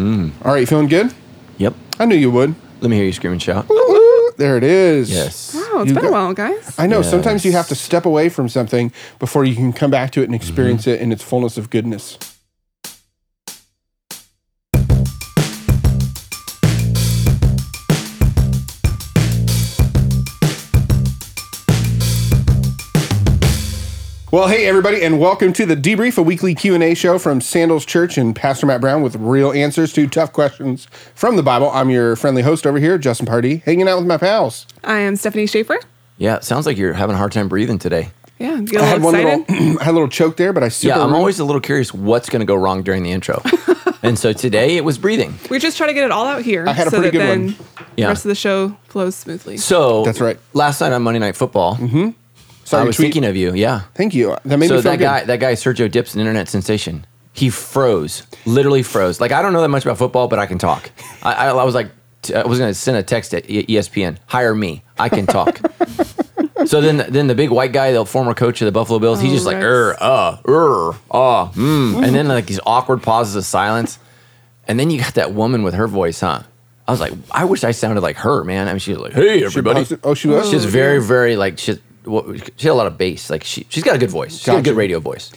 All right, you feeling good? Yep. I knew you would. Let me hear you scream and shout. There it is. Yes. Oh, it's You been got- a while, guys. I know. Sometimes you have to step away from something before you can come back to it and experience Mm-hmm. it in its fullness of goodness. Well, hey everybody, and welcome to the debrief, a weekly Q and A show from Sandals Church and Pastor Matt Brown with real answers to tough questions from the Bible. I'm your friendly host over here, Justin Pardee, hanging out with my pals. I am Stephanie Schaefer. Yeah, it sounds like you're having a hard time breathing today. Yeah, you get I a had little one little, I had a little choke there, but I super Yeah, I'm real- always a little curious what's going to go wrong during the intro. and so today it was breathing. we just try to get it all out here. I had a so pretty that good then one. Yeah. the rest of the show flows smoothly. So That's right. Last night on Monday Night Football, mm-hmm. Sorry, I was tweet. thinking of you. Yeah. Thank you. That made so me feel that good. guy, that guy Sergio Dipp, an internet sensation. He froze, literally froze. Like I don't know that much about football, but I can talk. I, I, I was like, t- I was going to send a text at ESPN, hire me, I can talk. so then, then the big white guy, the former coach of the Buffalo Bills, he's Oh, just like, Rex. er, uh, er, ah, mm. and then like these awkward pauses of silence, and then you got that woman with her voice, huh? I was like, I wish I sounded like her, man. I mean, she was like, "Hey, everybody." paused it? Oh, she was? She's very, very like she. Well, she had a lot of bass. Like she, she's got a good voice. She's got a Gotcha. good radio voice.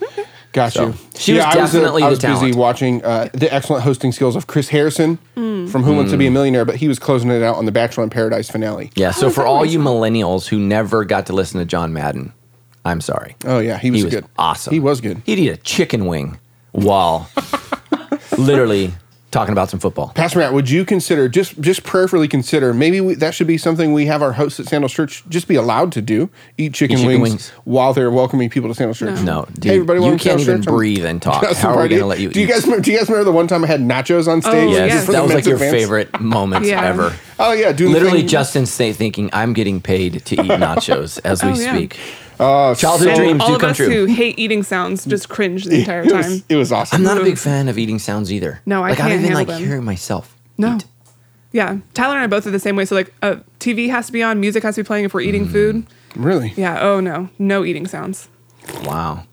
Got So, you. she was I was, uh, definitely I the was busy talent. watching uh, the excellent hosting skills of Chris Harrison Hmm. from Who Wants to Be a Hmm. Millionaire, but he was closing it out on the Bachelor in Paradise finale. Yeah. So is for all you millennials who never got to listen to John Madden, I'm sorry. Oh yeah, he was, he was good. awesome. He was good. He'd eat a chicken wing while literally talking about some football. Pastor Matt, would you consider just just prayerfully consider maybe we, that should be something we have our hosts at Sandals Church just be allowed to do eat chicken, chicken wings, wings. while they're welcoming people to Sandals Church. No, dude, hey everybody, you can't even Church. Breathe and talk. Justin How are we Pardee. going to let you Do you guys do you guys remember the one time I had nachos on oh, stage? Oh, Yes, yes. that was like your fans? favorite moments Yeah. ever. Oh yeah, doing Literally, thing- Justin say, thinking, "I'm getting paid to eat nachos as we Oh, yeah. Speak." Oh, Childhood And dreams all do of come us true. who hate eating sounds just cringe the entire it time. was, it was awesome. I'm not a big fan of eating sounds either. No, I like, I can't don't even like handle them. hearing myself. no. eat. Yeah, Tyler and I both are the same way. So like, uh, TV has to be on, music has to be playing if we're Mm. eating food. really. Yeah. Oh no, no eating sounds. Wow.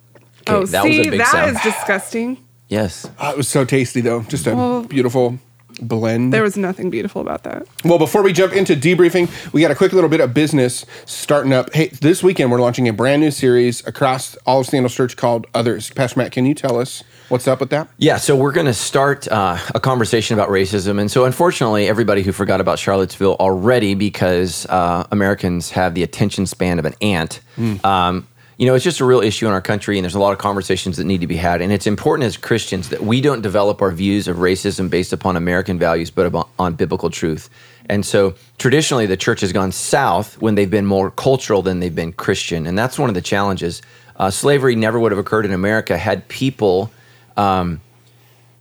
Okay, oh, that see, was a big that sound. is disgusting. yes. Oh, it was so tasty though. Just a Well- beautiful blend. There was nothing beautiful about that. Well, before we jump into debriefing, we got a quick little bit of business starting up. Hey, this weekend we're launching a brand new series across all of Sandals Church called Others. Pastor Matt, can you tell us what's up with that? Yeah, so we're going to start uh, a conversation about racism. And so, unfortunately, everybody who forgot about Charlottesville already, because uh, Americans have the attention span of an ant, um, you know, it's just a real issue in our country, and there's a lot of conversations that need to be had. And it's important as Christians that we don't develop our views of racism based upon American values, but on biblical truth. And so, traditionally, the church has gone south when they've been more cultural than they've been Christian. And that's one of the challenges. Uh, slavery never would have occurred in America had people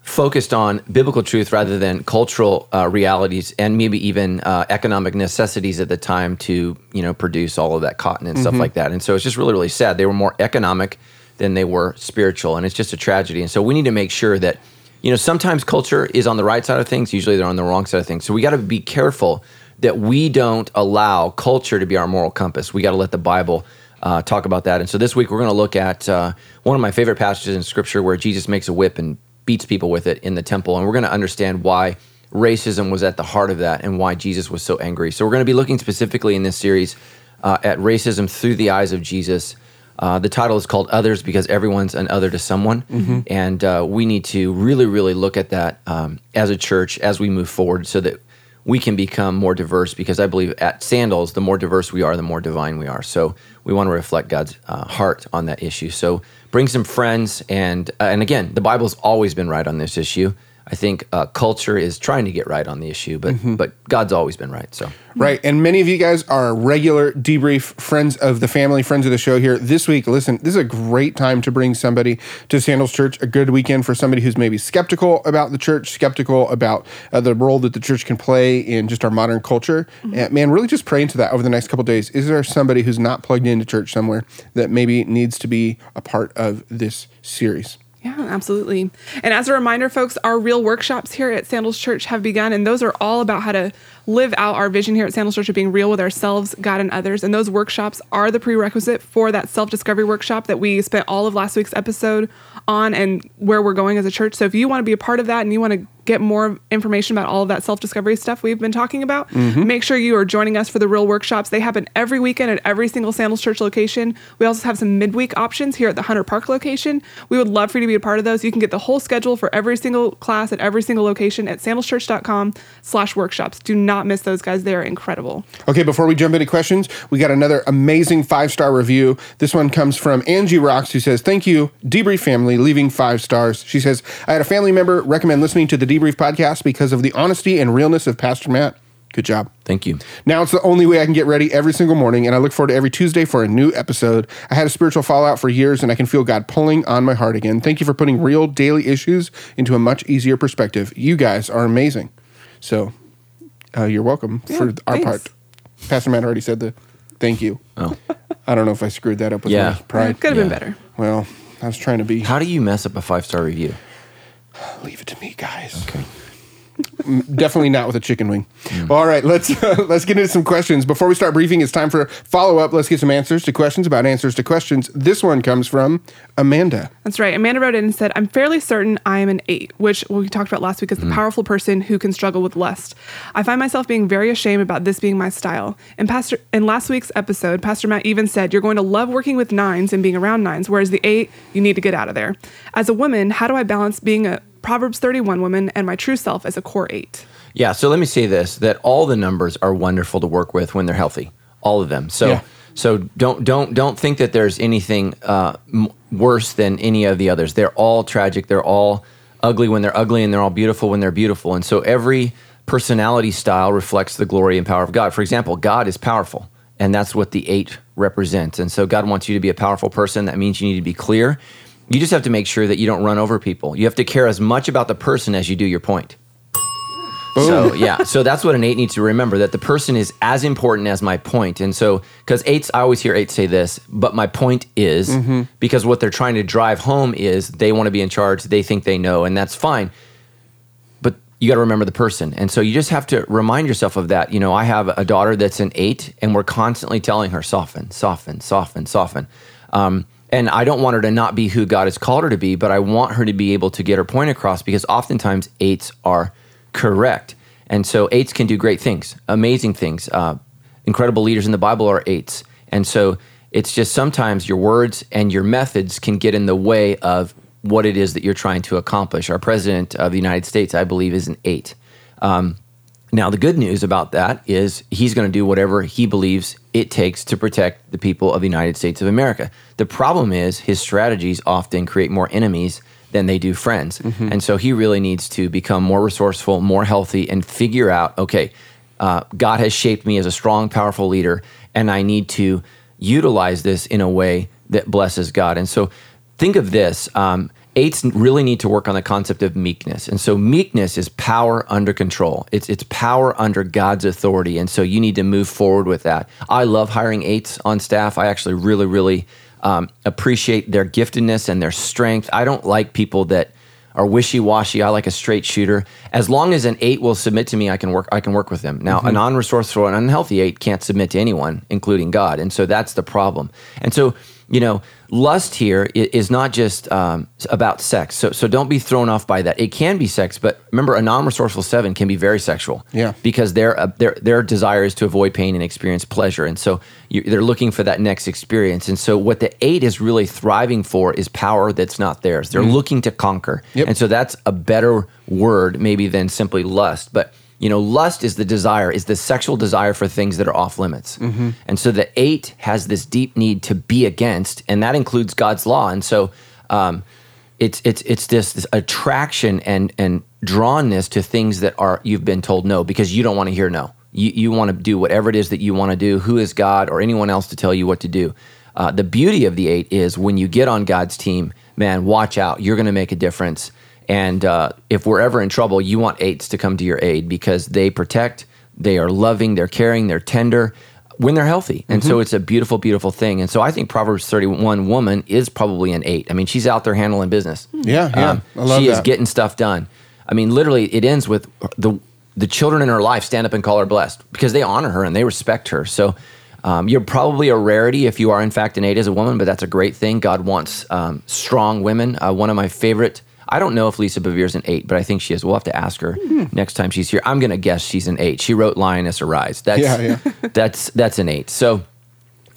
focused on biblical truth rather than cultural uh, realities and maybe even uh, economic necessities at the time to you know produce all of that cotton and stuff like that. And so it's just really really sad. They were more economic than they were spiritual, and it's just a tragedy. And so we need to make sure that you know sometimes culture is on the right side of things. Usually they're on the wrong side of things. So we got to be careful that we don't allow culture to be our moral compass. We got to let the Bible uh, talk about that. And so this week we're going to look at uh, one of my favorite passages in Scripture where Jesus makes a whip and beats people with it in the temple. And we're going to understand why racism was at the heart of that and why Jesus was so angry. So we're going to be looking specifically in this series uh, at racism through the eyes of Jesus. Uh, the title is called Others because everyone's an other to someone. And uh, we need to really, really look at that um, as a church as we move forward so that we can become more diverse because I believe at Sandals, the more diverse we are, the more divine we are. So we want to reflect God's uh, heart on that issue. So bring some friends, and uh, and again, the Bible's always been right on this issue. I think uh, culture is trying to get right on the issue, but but God's always been right. So Right. And many of you guys are regular debrief friends of the family, friends of the show here. This week, listen, this is a great time to bring somebody to Sandals Church, a good weekend for somebody who's maybe skeptical about the church, skeptical about uh, the role that the church can play in just our modern culture. And man, really just pray into that over the next couple days. Is there somebody who's not plugged into church somewhere that maybe needs to be a part of this series? Yeah, absolutely. And as a reminder, folks, our real workshops here at Sandals Church have begun, and those are all about how to live out our vision here at Sandals Church of being real with ourselves, God, and others. And those workshops are the prerequisite for that self discovery workshop that we spent all of last week's episode on and where we're going as a church. So if you want to be a part of that and you want to get more information about all of that self discovery stuff we've been talking about, mm-hmm. make sure you are joining us for the real workshops. They happen every weekend at every single Sandals Church location. We also have some midweek options here at the Hunter Park location. We would love for you to be a part of those. You can get the whole schedule for every single class at every single location at sandalschurch.com slash workshops. Do not miss those guys. They are incredible. Okay, before we jump into questions, we got another amazing five star review. This one comes from Angie Rocks, who says, Thank you, Debrief family, leaving five stars. She says, I had a family member recommend listening to the Debrief podcast because of the honesty and realness of Pastor Matt. Good job. Thank you. Now it's the only way I can get ready every single morning, and I look forward to every Tuesday for a new episode. I had a spiritual fallout for years, and I can feel God pulling on my heart again. Thank you for putting real daily issues into a much easier perspective. You guys are amazing. So uh, you're welcome for our thanks. part. Pastor Matt already said the thank you. Oh. I don't know if I screwed that up with Yeah. my pride. Could have been better. Well, I was trying to be. How do you mess up a five star review? Leave it to me, guys. Okay. Definitely not with a chicken wing. Well, all right, let's let's get into some questions. Before we start briefing, it's time for follow up. Let's get some answers to questions about answers to questions. This one comes from Amanda. That's right. Amanda wrote in and said, I'm fairly certain I am an eight, which we talked about last week is the hmm. powerful person who can struggle with lust. I find myself being very ashamed about this being my style. And Pastor in last week's episode, Pastor Matt even said you're going to love working with nines and being around nines, whereas the eight, you need to get out of there. As a woman, how do I balance being a Proverbs 31 woman and my true self as a core eight? Yeah, so let me say this that all the numbers are wonderful to work with when they're healthy. All of them. So Yeah. so don't don't don't think that there's anything uh, m- worse than any of the others. They're all tragic. They're all ugly when they're ugly and they're all beautiful when they're beautiful. And so every personality style reflects the glory and power of God. For example, God is powerful, and that's what the 8 represents. And so God wants you to be a powerful person. That means you need to be clear. You just have to make sure that you don't run over people. You have to care as much about the person as you do your point. So yeah, so that's what an eight needs to remember that the person is as important as my point. And so because eights, I always hear eights say this, but my point is because what they're trying to drive home is they want to be in charge, they think they know, and that's fine. But you got to remember the person, and so you just have to remind yourself of that. You know, I have a daughter that's an eight, and we're constantly telling her soften, soften, soften, soften. Um, and I don't want her to not be who God has called her to be, but I want her to be able to get her point across because oftentimes eights are correct. And so eights can do great things, amazing things. Uh, incredible leaders in the Bible are eights. And so it's just sometimes your words and your methods can get in the way of what it is that you're trying to accomplish. Our president of the United States, I believe, is an eight. Um, now, the good news about that is he's going to do whatever he believes it takes to protect the people of the United States of America. The problem is his strategies often create more enemies than they do friends. And so he really needs to become more resourceful, more healthy, and figure out okay, uh, God has shaped me as a strong, powerful leader, and I need to utilize this in a way that blesses God. And so think of this. Um, eights really need to work on the concept of meekness. And so meekness is power under control. It's it's power under God's authority. And so you need to move forward with that. I love hiring eights on staff. I actually really, really um, appreciate their giftedness and their strength. I don't like people that are wishy-washy. I like a straight shooter. As long as an eight will submit to me, I can work. I can work with them. Now, a non-resourceful and unhealthy eight can't submit to anyone, including God, and so that's the problem. And so, you know, lust here is not just um, about sex. So, so don't be thrown off by that. It can be sex, but remember, a non-resourceful seven can be very sexual. Yeah. because their uh, their their desire is to avoid pain and experience pleasure, and so you, they're looking for that next experience. And so, what the eight is really thriving for is power that's not theirs. They're looking to conquer, Yep. and so that's a better word maybe than simply lust, but. You know, lust is the desire, is the sexual desire for things that are off limits. And so the eight has this deep need to be against, and that includes God's law. And so um, it's it's it's this, this attraction and and drawnness to things that are you've been told no because you don't want to hear no. You you want to do whatever it is that you want to do. Who is God or anyone else to tell you what to do? Uh, the beauty of the eight is when you get on God's team, man, watch out. You're going to make a difference. And uh, if we're ever in trouble, you want eights to come to your aid because they protect, they are loving, they're caring, they're tender when they're healthy. And so it's a beautiful, beautiful thing. And so I think Proverbs 31 woman is probably an eight. I mean, she's out there handling business. Yeah, yeah. I love she is getting stuff done. I mean, literally, it ends with the the children in her life stand up and call her blessed because they honor her and they respect her. So um, you're probably a rarity if you are in fact an eight as a woman, but that's a great thing. God wants um, strong women. Uh, one of my favorite. I don't know if Lisa Bevere's an eight, but I think she is. We'll have to ask her next time she's here. I'm going to guess she's an eight. She wrote Lioness Arise. That's Yeah, yeah. that's that's an eight. So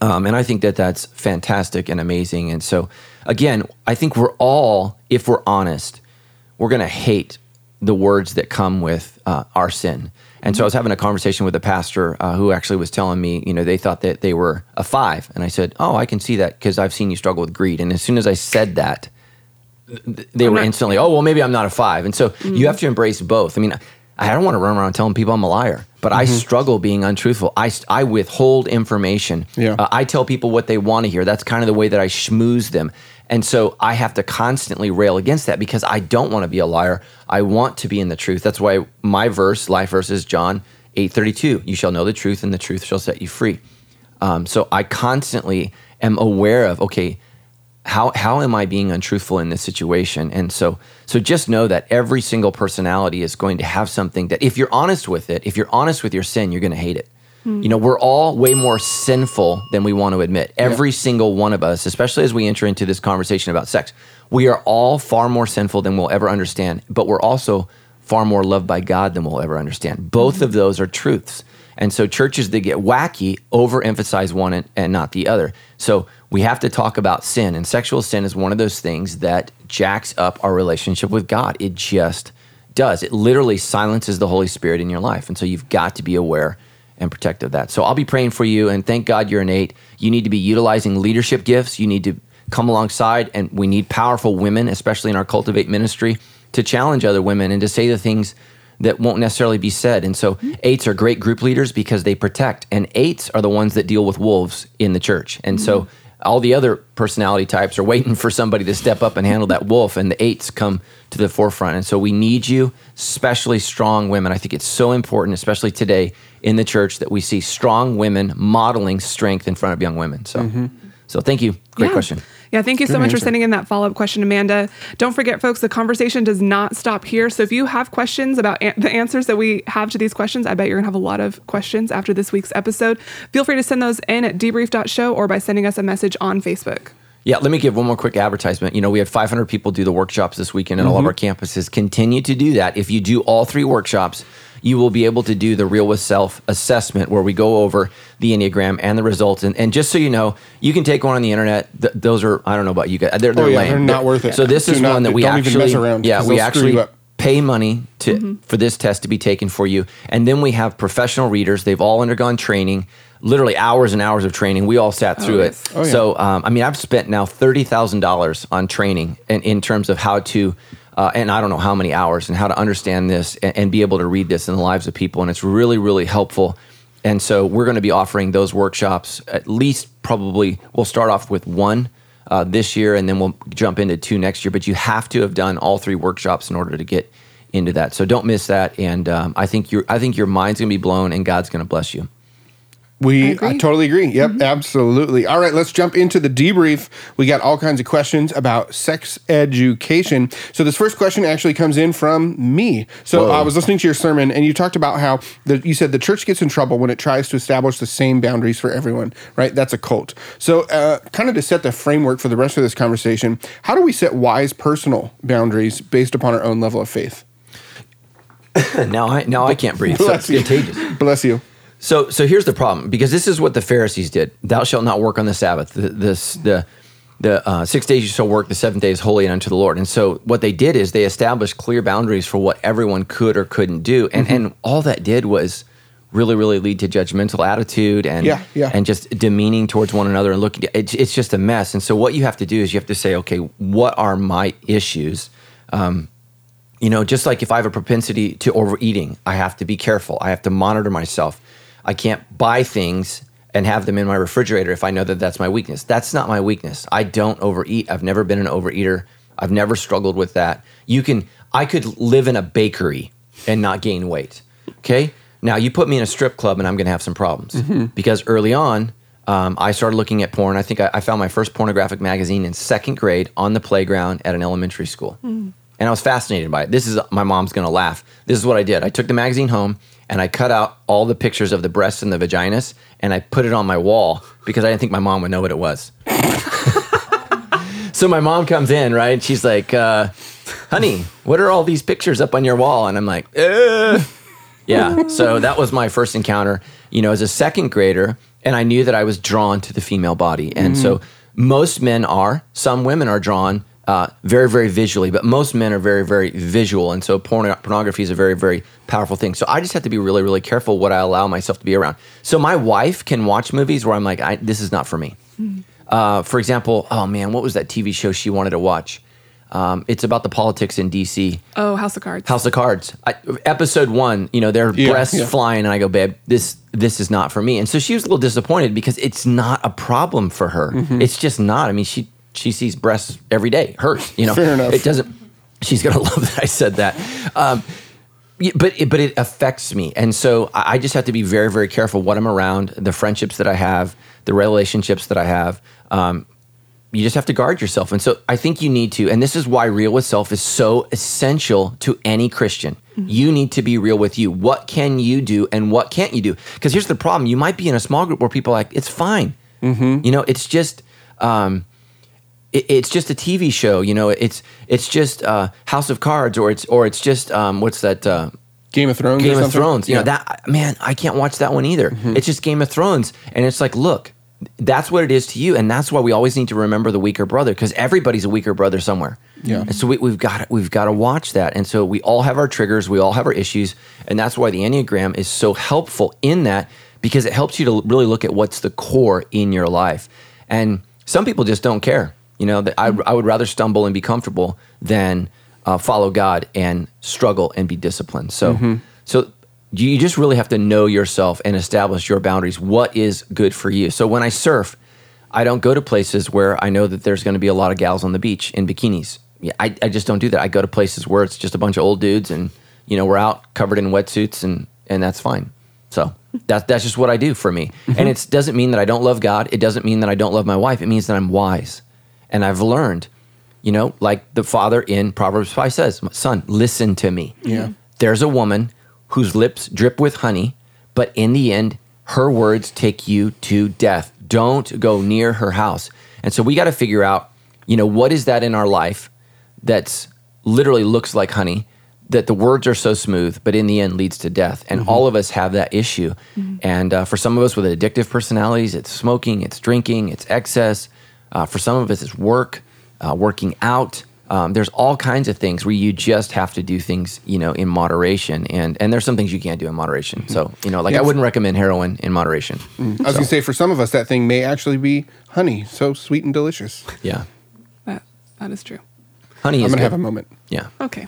um, and I think that that's fantastic and amazing. And so, again, I think we're all, if we're honest, we're going to hate the words that come with uh, our sin. And so I was having a conversation with a pastor uh, who actually was telling me, you know, they thought that they were a five. And I said, Oh, I can see that because I've seen you struggle with greed. And as soon as I said that, th- they were not- instantly, Oh, well, maybe I'm not a five. And so you have to embrace both. I mean, I don't want to run around telling people I'm a liar, but I struggle being untruthful. I, I withhold information. Yeah. Uh, I tell people what they want to hear. That's kind of the way that I schmooze them. And so I have to constantly rail against that because I don't want to be a liar. I want to be in the truth. That's why my verse, life verse, is John 8:32. You shall know the truth, and the truth shall set you free. Um, so I constantly am aware of okay, how how am I being untruthful in this situation? And so so just know that every single personality is going to have something that if you're honest with it, if you're honest with your sin, you're going to hate it. Hmm. You know, we're all way more sinful than we want to admit. Every single one of us, especially as we enter into this conversation about sex, we are all far more sinful than we'll ever understand, but we're also far more loved by God than we'll ever understand. Both hmm. of those are truths. And so churches that get wacky overemphasize one and, and not the other. So we have to talk about sin, and sexual sin is one of those things that jacks up our relationship with God. It just does. It literally silences the Holy Spirit in your life. And so you've got to be aware and protect of that. So I'll be praying for you, and thank God you're eight. You need to be utilizing leadership gifts. You need to come alongside, and we need powerful women, especially in our Cultivate ministry, to challenge other women and to say the things that won't necessarily be said. And so hmm. eights are great group leaders because they protect, and eights are the ones that deal with wolves in the church. And so hmm. all the other personality types are waiting for somebody to step up and handle that wolf, and the eights come to the forefront. And so we need you, especially strong women. I think it's so important, especially today in the church, that we see strong women modeling strength in front of young women. So, mm-hmm. so thank you. Great Yeah. question. Yeah, thank you so Good much for sending in that follow up question, Amanda. Don't forget, folks, the conversation does not stop here. So if you have questions about an- the answers that we have to these questions, I bet you're going to have a lot of questions after this week's episode. Feel free to send those in at debrief.show or by sending us a message on Facebook. Yeah, let me give one more quick advertisement. You know, we had 500 people do the workshops this weekend at all of mm-hmm. our campuses. Continue to do that. If you do all three workshops, you will be able to do the Real with Self assessment where we go over the Enneagram and the results. And, and just so you know, you can take one on the internet. Th- those are, I don't know about you guys, they're, they're Oh, yeah, lame. they're not worth it. So this Do is not- one that we don't even actually, mess around, yeah, 'cause we actually pay money to for this test to be taken for you and then we have professional readers they've all undergone training literally hours and hours of training we all sat through yes. it Oh, yeah. so um, i mean i've spent now $30000 on training in, in terms of how to uh, and i don't know how many hours and how to understand this and, and be able to read this in the lives of people and it's really really helpful. And so we're going to be offering those workshops at least probably we'll start off with one uh, this year and then we'll jump into two next year but you have to have done all three workshops in order to get into that. So don't miss that and um, i think your i think your mind's going to be blown and god's going to bless you We I I, totally agree. Yep, absolutely. All right, let's jump into the debrief. We got all kinds of questions about sex education. So this first question actually comes in from me. So Whoa. I was listening to your sermon, and you talked about how the, you said the church gets in trouble when it tries to establish the same boundaries for everyone. Right? That's a cult. So uh, kind of to set the framework for the rest of this conversation, how do we set wise personal boundaries based upon our own level of faith? now i now i can't breathe so it's you. contagious Bless you. So, so here's the problem because this is what the Pharisees did: "Thou shalt not work on the Sabbath." The this the the uh, six days you shall work; the seventh day is holy and unto the Lord. And so, what they did is they established clear boundaries for what everyone could or couldn't do, and Mm-hmm. and all that did was really, really lead to judgmental attitude and Yeah, yeah. and just demeaning towards one another and looking. It's it's just a mess. And so, what you have to do is you have to say, okay, what are my issues? you know, just like if I have a propensity to overeating, I have to be careful. I have to monitor myself. I can't buy things and have them in my refrigerator if I know that that's my weakness. That's not my weakness. I don't overeat. I've never been an overeater. I've never struggled with that. You can I could live in a bakery and not gain weight. Okay? Now you put me in a strip club and I'm going to have some problems because early on um, I started looking at porn. I think I, I found my first pornographic magazine in second grade on the playground at an elementary school. And and I was fascinated by it. This is my mom's gonna laugh. This is what I did. I took the magazine home and I cut out all the pictures of the breasts and the vaginas and I put it on my wall because I didn't think my mom would know what it was. so my mom comes in, right? And she's like, uh, honey, what are all these pictures up on your wall? And I'm like, uh. yeah. So that was my first encounter, you know, as a second grader. And I knew that I was drawn to the female body. And so most men are, some women are drawn uh, very, very visually, but most men are very, very visual. And so porn- pornography is a very, very powerful thing. So I just have to be really, really careful what I allow myself to be around. So my wife can watch movies where I'm like, I, this is not for me. Uh, for example, oh man, what was that TV show she wanted to watch? Um, it's about the politics in DC. Oh, House of Cards. House of Cards. I, episode one, you know, their Yeah, breasts yeah. flying, and I go, babe, this this is not for me. And so she was a little disappointed because it's not a problem for her. Mm-hmm. It's just not. I mean, she she sees breasts every day. Hers, you know. Fair enough. It doesn't. She's gonna love that I said that. Um, but it, but it affects me, and so I just have to be very very careful what I'm around, the friendships that I have, the relationships that I have. Um, you just have to guard yourself. And so I think you need to, and this is why real with self is so essential to any Christian. You need to be real with you. What can you do and what can't you do? Because here's the problem you might be in a small group where people are like, it's fine. You know, it's just. Um, it, it's just a TV show, you know. It's it's just uh, House of Cards, or it's or it's just um, what's that? Uh, Game of Thrones. Game of? Thrones. You know Yeah. Mm-hmm. that man, I can't watch that one either. It's just Game of Thrones, and it's like, look, that's what it is to you, and that's why we always need to remember the weaker brother because everybody's a weaker brother somewhere. Yeah. And so we, we've got we've got to watch that, and so we all have our triggers, we all have our issues, and that's why the enneagram is so helpful in that because it helps you to really look at what's the core in your life, and some people just don't care. You know, that I, mm-hmm. I would rather stumble and be comfortable than uh, follow God and struggle and be disciplined. So, mm-hmm. so you just really have to know yourself and establish your boundaries. What is good for you? So when I surf, I don't go to places where I know that there's going to be a lot of gals on the beach in bikinis. Yeah, I, I just don't do that. I go to places where it's just a bunch of old dudes and you know we're out covered in wetsuits and and that's fine. So that's that's just what I do for me. Mm-hmm. And it doesn't mean that I don't love God. It doesn't mean that I don't love my wife. It means that I'm wise, and I've learned. You know, like the father in Proverbs five says, "Son, listen to me." Yeah. There's a woman whose lips drip with honey, but in the end, her words take you to death. Don't go near her house. And so we got to figure out, you know, what is that in our life that's literally looks like honey, that the words are so smooth, but in the end leads to death. And all of us have that issue. And uh, for some of us with addictive personalities, it's smoking, it's drinking, it's excess. Uh, for some of us, it's work, uh, working out. Um, there's all kinds of things where you just have to do things, you know, in moderation, and and there's some things you can't do in moderation. So, you know, like Yeah. I wouldn't recommend heroin in moderation. I was going to say, for some of us, that thing may actually be honey, so sweet and delicious. Yeah, That, that is true. honey is I'm is going to good. have a moment. Yeah, Okay.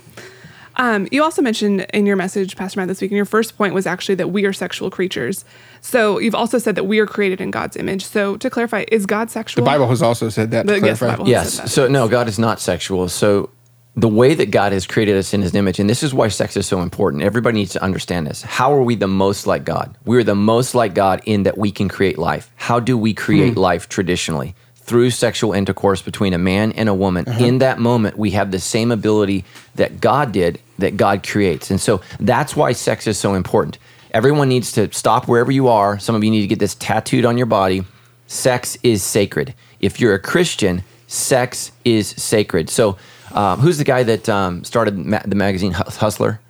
Um, you also mentioned in your message, Pastor Matt, this week, and your first point was actually that we are sexual creatures. So you've also said that we are created in God's image. So to clarify, is God sexual? The Bible has also said that. To The- yes, clarify. Bible. said yes. that. So no, God is not sexual. So the way that God has created us in His image, and this is why sex is so important. Everybody needs to understand this. How are we the most like God? We are the most like God in that we can create life. How do we create life traditionally? Through sexual intercourse between a man and a woman. In that moment, we have the same ability that God did, that God creates. And so that's why sex is so important. Everyone needs to stop wherever you are. Some of you need to get this tattooed on your body. Sex is sacred. If you're a Christian, sex is sacred. So, um, who's the guy that um, started ma- the magazine Hustler?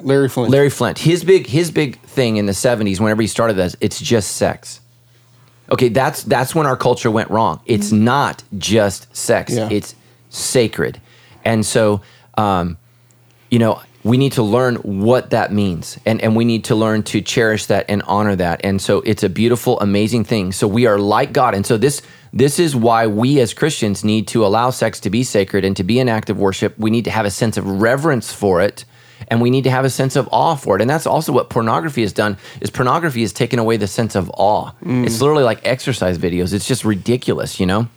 Larry Flynt. Larry Flynt. His big his big thing in the '70s, whenever he started this, it's just sex. Okay, that's that's when our culture went wrong. It's not just sex; Yeah. it's sacred, and so um, you know we need to learn what that means, and and we need to learn to cherish that and honor that. And so it's a beautiful, amazing thing. So we are like God, and so this this is why we as Christians need to allow sex to be sacred and to be an act of worship. We need to have a sense of reverence for it and we need to have a sense of awe for it. And that's also what pornography has done is pornography has taken away the sense of awe. It's literally like exercise videos. It's just ridiculous you know?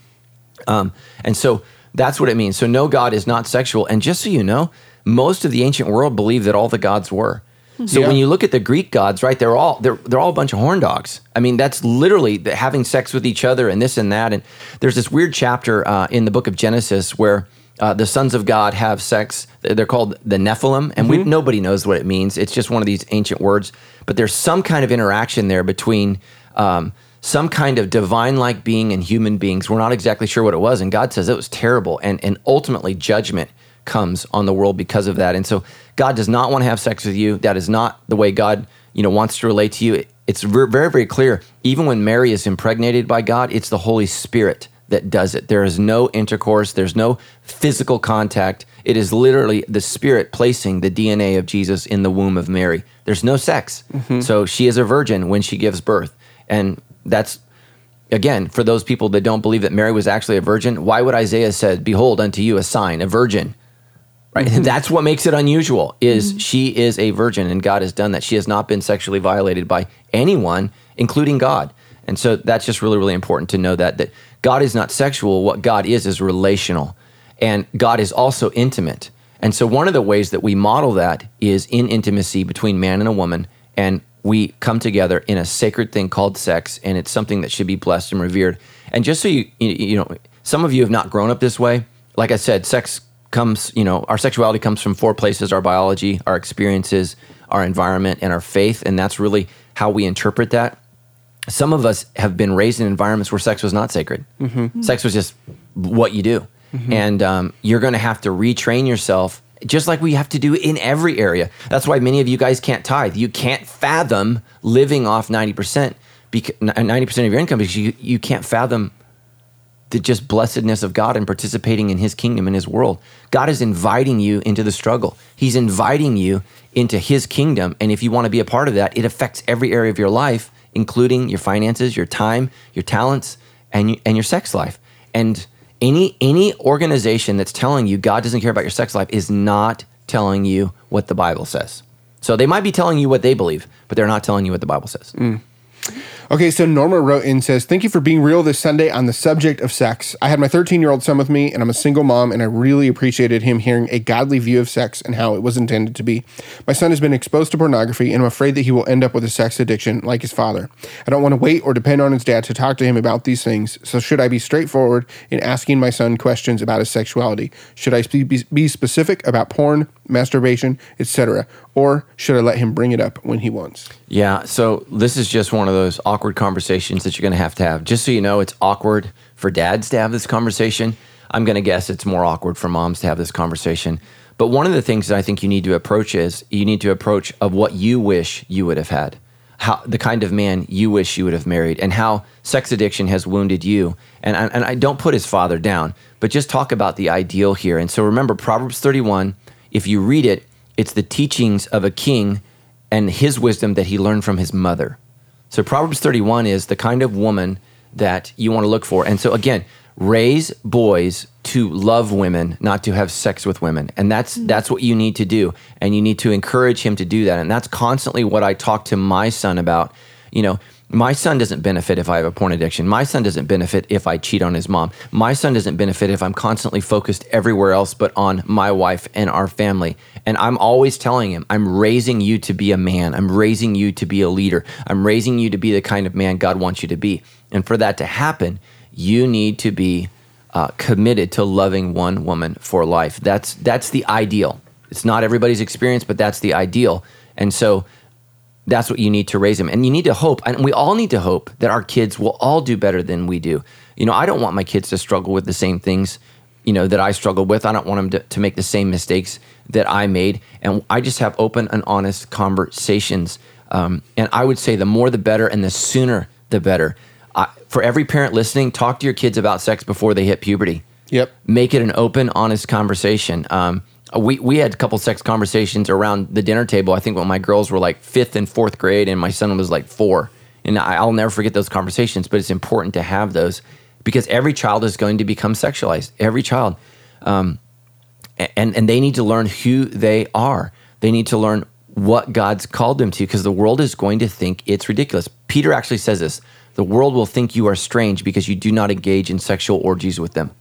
Um, and so that's what it means. So no god is not sexual. And just so you know most of the ancient world believed that all the gods were. So Yeah. when you look at the Greek gods, right, they're all they're they're all a bunch of horn dogs. I mean, that's literally having sex with each other and this and that. And there's this weird chapter uh, in the book of Genesis where uh, the sons of God have sex. They're called the Nephilim, and we, nobody knows what it means. It's just one of these ancient words. But there's some kind of interaction there between um, some kind of divine-like being and human beings. We're not exactly sure what it was, and God says it was terrible, and and ultimately judgment comes on the world because of that. And so God does not want to have sex with you. That is not the way God you know wants to relate to you. It's very very clear. Even when Mary is impregnated by God, it's the Holy Spirit that does it. There is no intercourse, there's no physical contact. It is literally the Spirit placing the DNA of Jesus in the womb of Mary. There's no sex. Mm-hmm. So she is a virgin when she gives birth. And that's, again, for those people that don't believe that Mary was actually a virgin, why would Isaiah said, Behold, unto you a sign, a virgin? Right. Mm-hmm. That's what makes it unusual is mm-hmm. she is a virgin and God has done that. She has not been sexually violated by anyone, including God. And so that's just really, really important to know that that God is not sexual. What God is is relational. And God is also intimate. And so one of the ways that we model that is in intimacy between man and a woman. And we come together in a sacred thing called sex, and it's something that should be blessed and revered. And just so you, you, know, some of you have not grown up this way. Like I said, sex comes, you know, our sexuality comes from four places our biology, our experiences, our environment, and our faith. And that's really how we interpret that. Some of us have been raised in environments where sex was not sacred. Mm-hmm. Sex was just what you do. Mm-hmm. And um, you're going to have to retrain yourself, just like we have to do in every area. That's why many of you guys can't tithe. You can't fathom living off 90%, bec- 90% of your income because you, you can't fathom the just blessedness of God and participating in his kingdom in his world. God is inviting you into the struggle. He's inviting you into his kingdom. And if you want to be a part of that, it affects every area of your life, including your finances, your time, your talents, and, you, and your sex life. And any any organization that's telling you God doesn't care about your sex life is not telling you what the Bible says. So they might be telling you what they believe, but they're not telling you what the Bible says. Mm. Okay, so Norma wrote in says, Thank you for being real this Sunday on the subject of sex. I had my 13 year old son with me, and I'm a single mom, and I really appreciated him hearing a godly view of sex and how it was intended to be. My son has been exposed to pornography, and I'm afraid that he will end up with a sex addiction like his father. I don't want to wait or depend on his dad to talk to him about these things, so should I be straightforward in asking my son questions about his sexuality? Should I be, specific about porn, masturbation, etc.? Or should I let him bring it up when he wants? Yeah, so this is just one of those awkward conversations that you're going to have to have. Just so you know, it's awkward for dads to have this conversation. I'm going to guess it's more awkward for moms to have this conversation. But one of the things that I think you need to approach is you need to approach of what you wish you would have had. How the kind of man you wish you would have married and how sex addiction has wounded you. And I, and I don't put his father down, but just talk about the ideal here. And so remember Proverbs 31, if you read it, it's the teachings of a king and his wisdom that he learned from his mother. So Proverbs 31 is the kind of woman that you want to look for. And so again, raise boys to love women, not to have sex with women. And that's hmm. that's what you need to do. And you need to encourage him to do that. And that's constantly what I talk to my son about. You know, my son doesn't benefit if I have a porn addiction. My son doesn't benefit if I cheat on his mom. My son doesn't benefit if I'm constantly focused everywhere else but on my wife and our family. And I'm always telling him, I'm raising you to be a man. I'm raising you to be a leader. I'm raising you to be the kind of man God wants you to be. And for that to happen, you need to be uh, committed to loving one woman for life. That's that's the ideal. It's not everybody's experience, but that's the ideal. And so that's what you need to raise them. And you need to hope, and we all need to hope that our kids will all do better than we do. You know, I don't want my kids to struggle with the same things, you know, that I struggled with. I don't want them to, to make the same mistakes that I made. And I just have open and honest conversations. Um, and I would say the more the better, and the sooner the better. I, for every parent listening, talk to your kids about sex before they hit puberty Yep. make it an open, honest conversation. Um, we we had a couple sex conversations around the dinner table. I think when my girls were like fifth and fourth grade, and my son was like four. And I, I'll never forget those conversations. But it's important to have those because every child is going to become sexualized. Every child, um, and and they need to learn who they are. They need to learn what God's called them to because the world is going to think it's ridiculous. Peter actually says this: the world will think you are strange because you do not engage in sexual orgies with them.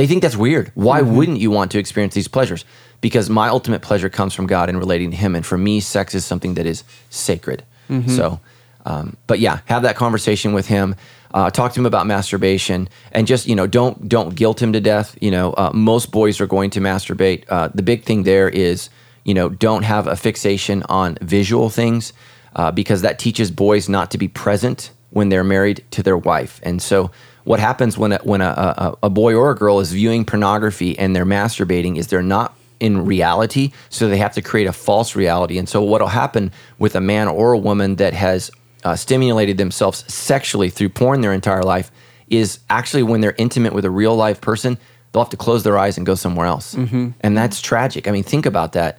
They think that's weird. Why wouldn't you want to experience these pleasures? Because my ultimate pleasure comes from God and relating to Him. And for me, sex is something that is sacred. So, um, but yeah, have that conversation with Him. Uh, talk to him about masturbation, and just you know, don't don't guilt him to death. You know, uh, most boys are going to masturbate. Uh, the big thing there is, you know, don't have a fixation on visual things uh, because that teaches boys not to be present when they're married to their wife. And so, what happens when a, when a, a, a boy or a girl is viewing pornography and they're masturbating is they're not in reality, so they have to create a false reality. And so, what'll happen with a man or a woman that has uh, stimulated themselves sexually through porn their entire life is actually when they're intimate with a real life person, they'll have to close their eyes and go somewhere else. And that's tragic. I mean, think about that.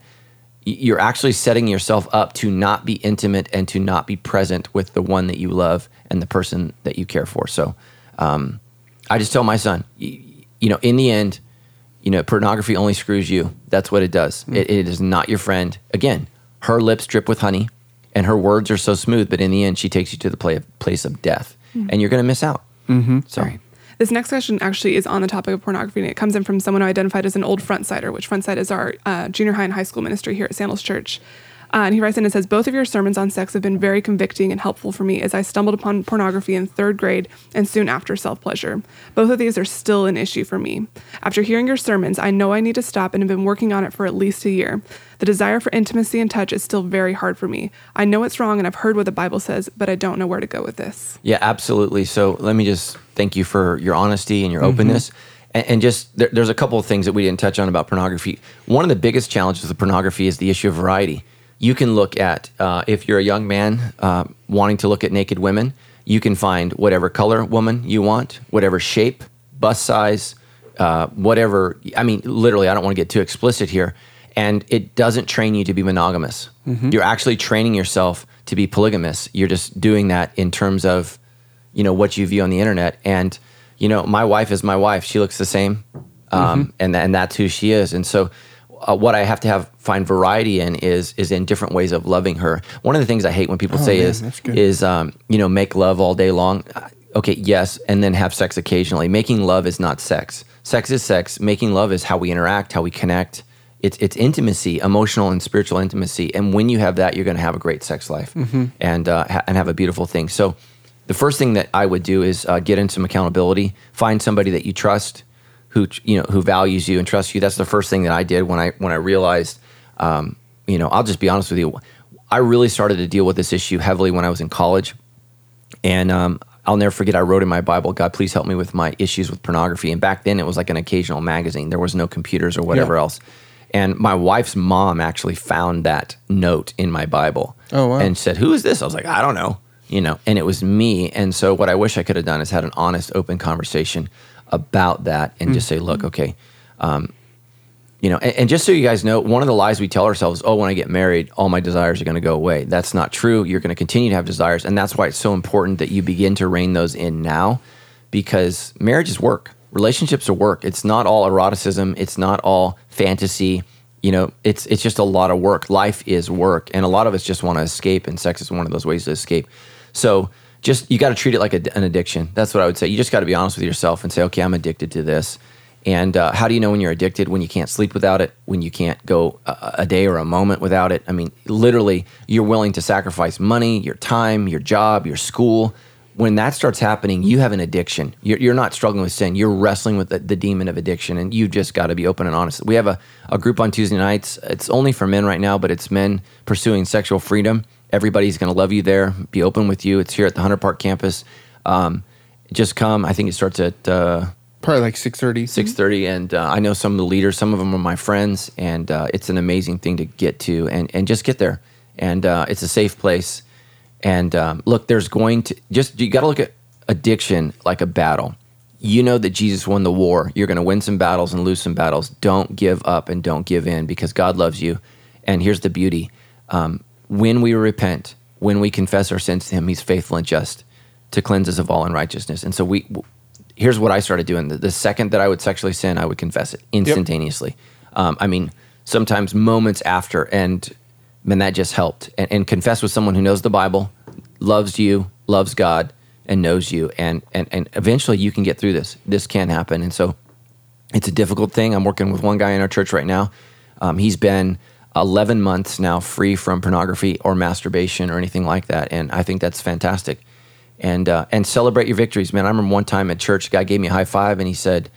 You're actually setting yourself up to not be intimate and to not be present with the one that you love and the person that you care for. So, um, I just tell my son, y- you know, in the end, you know, pornography only screws you. That's what it does. It, it is not your friend. Again, her lips drip with honey and her words are so smooth, but in the end, she takes you to the play place of death and you're going to miss out. Mm-hmm. So, This next question actually is on the topic of pornography, and it comes in from someone who identified as an old front sider, which front side is our uh, junior high and high school ministry here at Sandals Church. Uh, and he writes in and says, Both of your sermons on sex have been very convicting and helpful for me as I stumbled upon pornography in third grade and soon after self pleasure. Both of these are still an issue for me. After hearing your sermons, I know I need to stop and have been working on it for at least a year. The desire for intimacy and touch is still very hard for me. I know it's wrong and I've heard what the Bible says, but I don't know where to go with this. Yeah, absolutely. So let me just thank you for your honesty and your openness. And, and just there's a couple of things that we didn't touch on about pornography. One of the biggest challenges with pornography is the issue of variety. You can look at, uh, if you're a young man uh, wanting to look at naked women, you can find whatever color woman you want, whatever shape, bust size, uh, whatever. I mean, literally, I don't want to get too explicit here. And it doesn't train you to be monogamous. You're actually training yourself to be polygamous. You're just doing that in terms of you know what you view on the internet and you know my wife is my wife she looks the same um, and and that's who she is and so uh, what I have to have find variety in is is in different ways of loving her. One of the things I hate when people say man, is is um, you know make love all day long. Uh, Okay, yes, and then have sex occasionally. Making love is not sex. Sex is sex. Making love is how we interact, how we connect. It's it's intimacy, emotional and spiritual intimacy. And when you have that, you're going to have a great sex life and uh, ha- and have a beautiful thing. So the first thing that I would do is uh, get in some accountability. Find somebody that you trust, who you know who values you and trusts you. That's the first thing that I did when I when I realized, um, you know, I'll just be honest with you. I really started to deal with this issue heavily when I was in college, and um, I'll never forget. I wrote in my Bible, "God, please help me with my issues with pornography." And back then, it was like an occasional magazine. There was no computers or whatever Yeah. else. And my wife's mom actually found that note in my Bible. Oh, wow. And said, "Who is this?" I was like, "I don't know." You know, and it was me. And so, what I wish I could have done is had an honest, open conversation about that, and just say, "Look, okay." Um, you know, and, and just so you guys know, one of the lies we tell ourselves, oh, when I get married, all my desires are going to go away. That's not true. You're going to continue to have desires. And that's why it's so important that you begin to rein those in now because marriage is work. Relationships are work. It's not all eroticism, it's not all fantasy. You know, it's it's just a lot of work. Life is work, and a lot of us just want to escape, and sex is one of those ways to escape. So, just you got to treat it like a, an addiction. That's what I would say. You just got to be honest with yourself and say, okay, I'm addicted to this. And uh, how do you know when you're addicted? When you can't sleep without it, when you can't go a, a day or a moment without it. I mean, literally, you're willing to sacrifice money, your time, your job, your school. When that starts happening, you have an addiction. You're, you're not struggling with sin. You're wrestling with the, the demon of addiction, and you just got to be open and honest. We have a, a group on Tuesday nights. It's only for men right now, but it's men pursuing sexual freedom. Everybody's going to love you there, be open with you. It's here at the Hunter Park campus. Um, just come. I think it starts at. Uh, Probably like six thirty. six thirty, and uh, I know some of the leaders. Some of them are my friends, and uh, it's an amazing thing to get to, and and just get there. And uh, it's a safe place. And um, look, there's going to just you got to look at addiction like a battle. You know that Jesus won the war. You're going to win some battles and lose some battles. Don't give up and don't give in because God loves you. And here's the beauty: um, when we repent, when we confess our sins to Him, He's faithful and just to cleanse us of all unrighteousness. And so we here's what I started doing. The, the second that I would sexually sin, I would confess it instantaneously. Um, I mean, sometimes moments after, and man, that just helped. And, and confess with someone who knows the Bible, loves you, loves God, and knows you. And and and eventually, you can get through this. This can happen. And so, it's a difficult thing. I'm working with one guy in our church right now. Um, he's been 11 months now free from pornography or masturbation or anything like that, and I think that's fantastic. and uh, and celebrate your victories, man. I remember one time at church, a guy gave me a high five, and he said,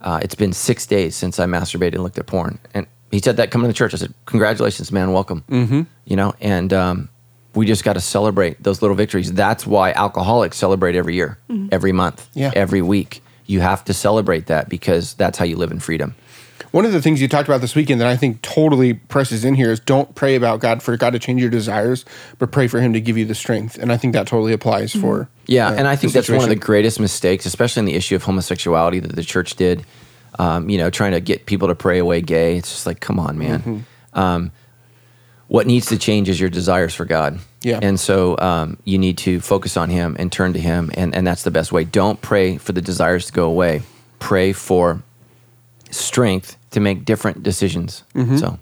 uh, "It's been six days since I masturbated and looked at porn." And he said that coming to church. I said, "Congratulations, man. Welcome." Mm-hmm. You know, and um, we just got to celebrate those little victories. That's why alcoholics celebrate every year, every month, Yeah. every week. You have to celebrate that because that's how you live in freedom. One of the things you talked about this weekend that I think totally presses in here is don't pray about God for God to change your desires, but pray for Him to give you the strength. And I think that totally applies for Yeah, uh, and I think that's one of the greatest mistakes, especially in the issue of homosexuality that the church did. Um, you know, trying to get people to pray away gay. It's just like, come on, man. Mm-hmm. Um, what needs to change is your desires for God. Yeah. And so um, you need to focus on Him and turn to Him, and, and that's the best way. Don't pray for the desires to go away. Pray for strength to make different decisions. Mm-hmm. So,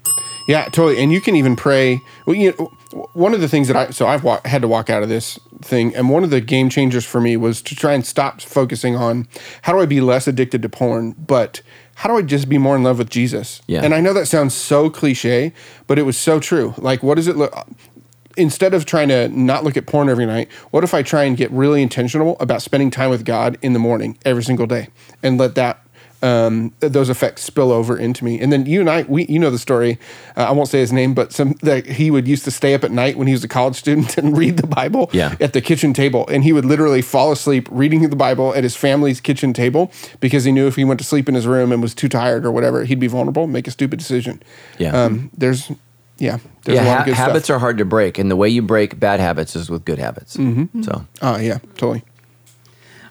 Yeah, totally. And you can even pray. Well, you know, one of the things that I so I've wa- had to walk out of this thing, and one of the game changers for me was to try and stop focusing on how do I be less addicted to porn, but how do I just be more in love with Jesus? Yeah. And I know that sounds so cliche, but it was so true. Like, what does it look? Instead of trying to not look at porn every night, what if I try and get really intentional about spending time with God in the morning every single day, and let that um, those effects spill over into me. And then you and I, we, you know the story. Uh, I won't say his name, but some that he would used to stay up at night when he was a college student and read the Bible Yeah. at the kitchen table, and he would literally fall asleep reading the Bible at his family's kitchen table because he knew if he went to sleep in his room and was too tired or whatever, he'd be vulnerable, make a stupid decision. Yeah. Um, there's, yeah, there's yeah, a lot ha- habits stuff. are hard to break, and the way you break bad habits is with good habits. Mm-hmm. So, Oh yeah, totally.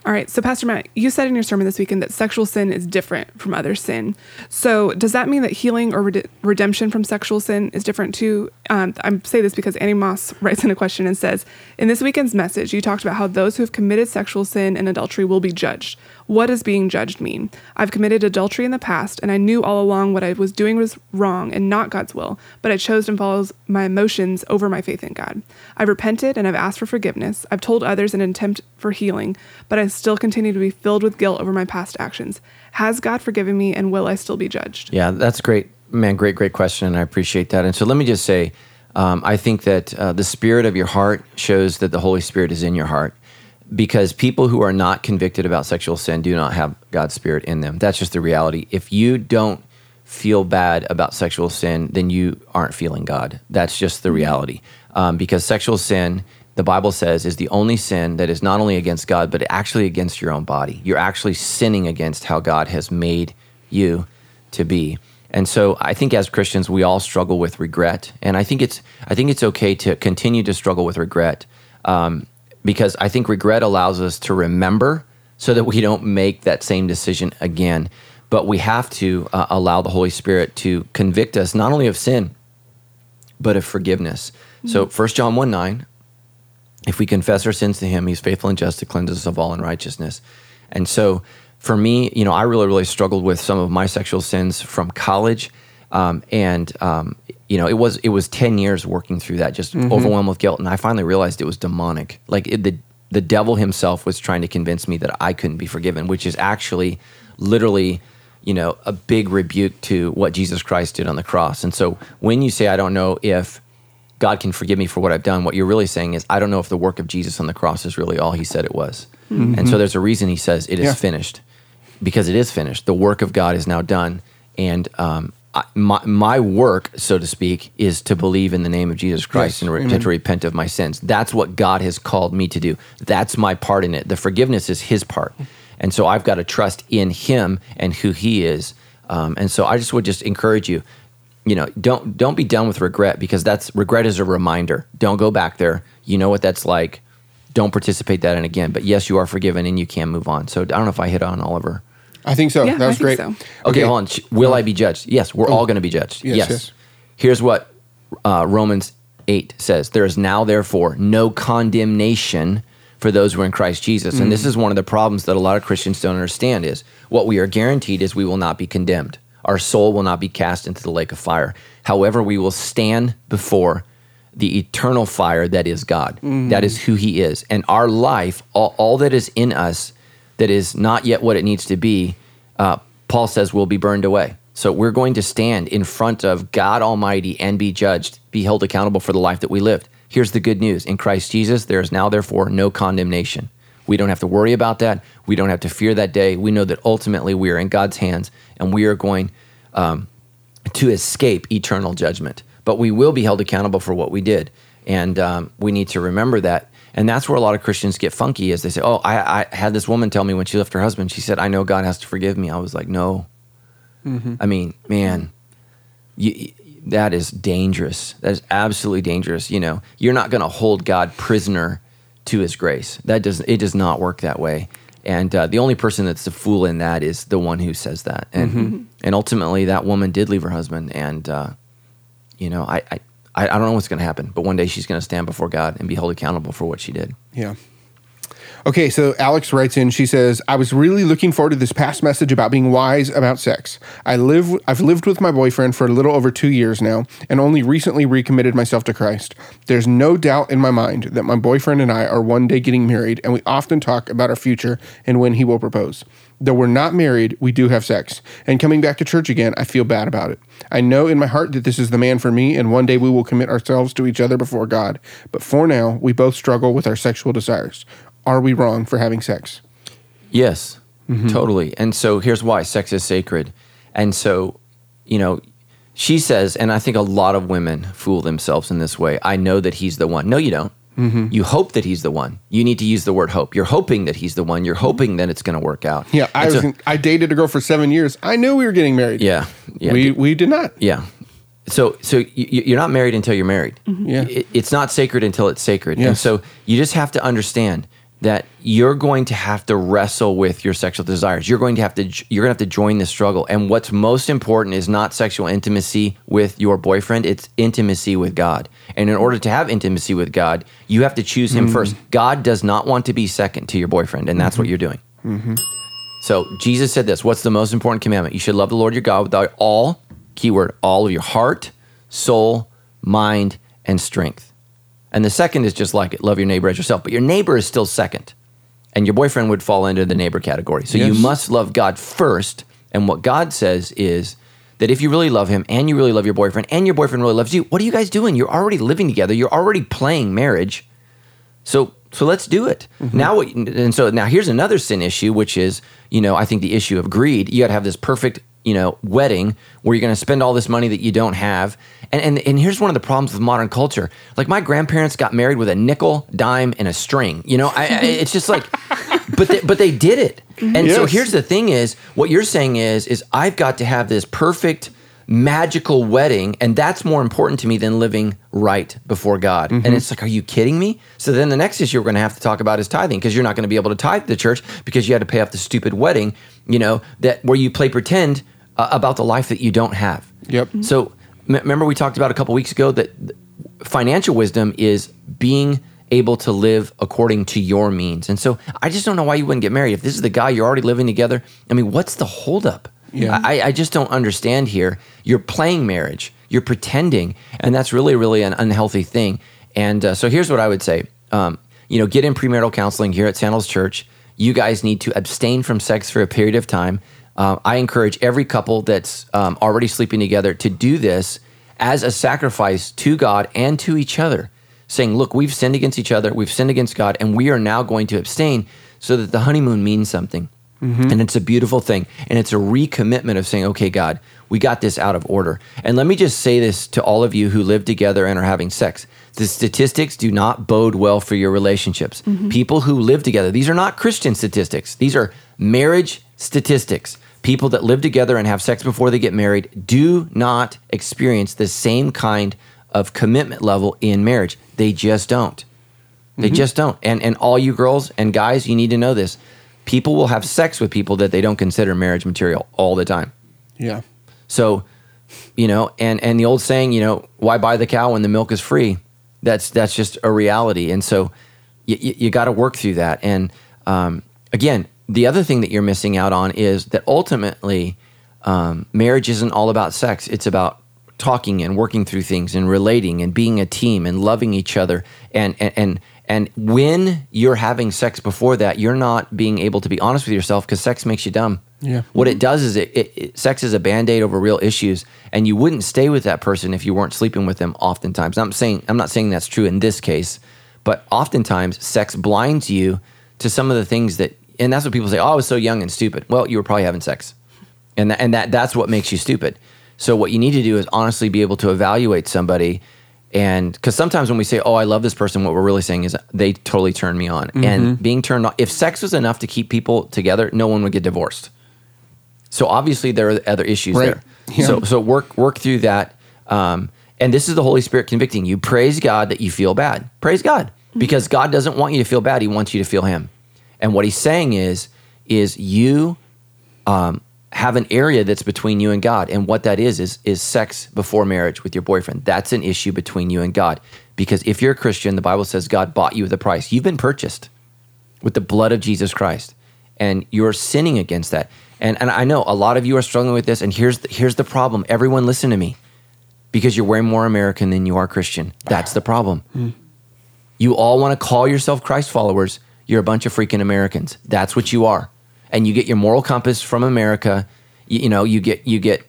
All right. So, Pastor Matt, you said in your sermon this weekend that sexual sin is different from other sin. So, does that mean that healing or rede- redemption from sexual sin is different too? Um, I say this because Annie Moss writes in a question and says, In this weekend's message, you talked about how those who have committed sexual sin and adultery will be judged. What does being judged mean? I've committed adultery in the past, and I knew all along what I was doing was wrong and not God's will, but I chose to follow my emotions over my faith in God. I've repented and I've asked for forgiveness. I've told others in an attempt for healing, but I still continue to be filled with guilt over my past actions. Has God forgiven me, and will I still be judged? Yeah, that's great, man. Great, great question, and I appreciate that. And so, let me just say, um, I think that uh, the spirit of your heart shows that the Holy Spirit is in your heart, because people who are not convicted about sexual sin do not have God's Spirit in them. That's just the reality. If you don't feel bad about sexual sin, then you aren't feeling God. That's just the reality. Um, because sexual sin, the Bible says, is the only sin that is not only against God, but actually against your own body. You're actually sinning against how God has made you to be. And so I think as Christians, we all struggle with regret. And I think it's, I think it's okay to continue to struggle with regret um, because I think regret allows us to remember so that we don't make that same decision again. But we have to uh, allow the Holy Spirit to convict us not only of sin, but of forgiveness. So 1 John 1 9, if we confess our sins to him, he's faithful and just to cleanse us of all unrighteousness. And so for me, you know, I really, really struggled with some of my sexual sins from college. Um, and, um, you know, it was, it was 10 years working through that, just overwhelmed with guilt. And I finally realized it was demonic. Like it, the, the devil himself was trying to convince me that I couldn't be forgiven, which is actually literally, you know, a big rebuke to what Jesus Christ did on the cross. And so when you say, I don't know if God can forgive me for what I've done, what you're really saying is, I don't know if the work of Jesus on the cross is really all he said it was. And so there's a reason he says it is Yeah. finished because it is finished. The work of God is now done. And um, my, my work, so to speak, is to believe in the name of Jesus Christ Yes. and re- to repent of my sins. That's what God has called me to do. That's my part in it. The forgiveness is his part. And so I've got to trust in him and who he is. Um, and so I just would just encourage you, you know, don't don't be done with regret because that's regret is a reminder. Don't go back there. You know what that's like. Don't participate that in again. But yes, you are forgiven and you can move on. So I don't know if I hit on Oliver. I think so. Yeah, that I was think great. so. Okay, hold on. Will I be judged? Yes, we're all going to be judged. Yes, Yes. yes. Here's what uh, Romans 8 says There is now, therefore, no condemnation for those who are in Christ Jesus. And this is one of the problems that a lot of Christians don't understand is what we are guaranteed is we will not be condemned. Our soul will not be cast into the lake of fire. However, we will stand before the eternal fire that is God. That is who He is. And our life, all, all that is in us that is not yet what it needs to be, uh, Paul says will be burned away. So we're going to stand in front of God Almighty and be judged, be held accountable for the life that we lived. Here's the good news in Christ Jesus, there is now, therefore, no condemnation We don't have to worry about that. We don't have to fear that day. We know that ultimately we are in God's hands and we are going um, to escape eternal judgment. But we will be held accountable for what we did. And um, we need to remember that. And that's where a lot of Christians get funky is they say, Oh, I, I had this woman tell me when she left her husband, she said, I know God has to forgive me. I was like, No. I mean, man, you, that is dangerous. That is absolutely dangerous. You know, you're not going to hold God prisoner to His grace. That does it does not work that way. And uh, the only person that's the fool in that is the one who says that. And and ultimately, that woman did leave her husband. And uh, you know, I, I I don't know what's going to happen, but one day she's going to stand before God and be held accountable for what she did. Yeah. Okay, so Alex writes in. She says, "I was really looking forward to this past message about being wise about sex. I live. I've lived with my boyfriend for a little over two years now, and only recently recommitted myself to Christ. There's no doubt in my mind that my boyfriend and I are one day getting married, and we often talk about our future and when he will propose. Though we're not married, we do have sex. And coming back to church again, I feel bad about it. I know in my heart that this is the man for me, and one day we will commit ourselves to each other before God. But for now, we both struggle with our sexual desires." Are we wrong for having sex? Yes, mm-hmm. totally. And so here's why sex is sacred. And so, you know, she says, and I think a lot of women fool themselves in this way. I know that he's the one. No, you don't. Mm-hmm. You hope that he's the one. You need to use the word hope. You're hoping that he's the one. You're hoping that it's going to work out. Yeah, I And was. I dated a girl for seven years. I knew we were getting married. yeah, yeah, we we did not. yeah. So, so you, you're not married until you're married. Mm-hmm. Yeah. It- it's not sacred until it's sacred. And so you just have to understand that you're going to have to wrestle with your sexual desires. You're going to have to you're going to have to join the struggle. And what's most important is not sexual intimacy with your boyfriend, it's intimacy with God. And in order to have intimacy with God, you have to choose him mm-hmm. first. God does not want to be second to your boyfriend, and that's mm-hmm. what you're doing. Mm-hmm. So Jesus said this What's the most important commandment? You should love the Lord your God with all, keyword, all of your heart, soul, mind, and strength. And the second is just like it love your neighbor as yourself. But your neighbor is still second. And your boyfriend would fall into the neighbor category. So you must love God first. And what God says is that if you really love him and you really love your boyfriend and your boyfriend really loves you, what are you guys doing? You're already living together. You're already playing marriage. So so let's do it mm-hmm. now. What, and so now here's another sin issue, which is you know I think the issue of greed. You got to have this perfect you know wedding where you're going to spend all this money that you don't have. And, and and here's one of the problems with modern culture. Like my grandparents got married with a nickel, dime, and a string. You know, I, I, it's just like, but they, but they did it. And so here's the thing: is what you're saying is is I've got to have this perfect magical wedding and that's more important to me than living right before god and mm-hmm. it's like are you kidding me so then the next issue we're going to have to talk about is tithing because you're not going to be able to tithe the church because you had to pay off the stupid wedding you know that where you play pretend uh, about the life that you don't have Yep. so m- remember we talked about a couple weeks ago that th- financial wisdom is being able to live according to your means. And so I just don't know why you wouldn't get married. If this is the guy you're already living together, I mean, what's the holdup? Yeah. I, I just don't understand here. You're playing marriage, you're pretending, and that's really, really an unhealthy thing. And uh, so here's what I would say um, you know, get in premarital counseling here at Sandals Church. You guys need to abstain from sex for a period of time. Uh, I encourage every couple that's um, already sleeping together to do this as a sacrifice to God and to each other, saying, Look, we've sinned against each other, we've sinned against God, and we are now going to abstain so that the honeymoon means something. And it's a beautiful thing. And it's a recommitment of saying, okay, God, we got this out of order. And let me just say this to all of you who live together and are having sex the statistics do not bode well for your relationships. People who live together, these are not Christian statistics, these are marriage statistics. People that live together and have sex before they get married do not experience the same kind of commitment level in marriage. They just don't. They just don't. And and all you girls and guys, you need to know this. People will have sex with people that they don't consider marriage material all the time. Yeah. So, you know, and and the old saying, you know, why buy the cow when the milk is free? That's that's just a reality. And so, you, you, you got to work through that. And um, again, the other thing that you're missing out on is that ultimately, um, marriage isn't all about sex. It's about talking and working through things and relating and being a team and loving each other. And and and and when you're having sex before that, you're not being able to be honest with yourself because sex makes you dumb. Yeah. What it does is it, it, it sex is a band-aid over real issues, and you wouldn't stay with that person if you weren't sleeping with them. Oftentimes, I'm saying I'm not saying that's true in this case, but oftentimes sex blinds you to some of the things that, and that's what people say. Oh, I was so young and stupid. Well, you were probably having sex, and that, and that that's what makes you stupid. So what you need to do is honestly be able to evaluate somebody, and because sometimes when we say, "Oh, I love this person," what we're really saying is they totally turned me on. And being turned on, if sex was enough to keep people together, no one would get divorced. So obviously there are other issues Right. there. Yeah. So so work work through that. Um, and this is the Holy Spirit convicting you. Praise God that you feel bad. Praise God because God doesn't want you to feel bad. He wants you to feel Him. And what He's saying is is you um, have an area that's between you and God, and what that is is is sex before marriage with your boyfriend. That's an issue between you and God. Because if you're a Christian, the Bible says God bought you with a price. You've been purchased with the blood of Jesus Christ, and you're sinning against that. And and I know a lot of you are struggling with this. And here's the, here's the problem. Everyone, listen to me, because you're way more American than you are Christian. That's the problem. You all want to call yourself Christ followers. You're a bunch of freaking Americans. That's what you are. And you get your moral compass from America. You, you know, you get you get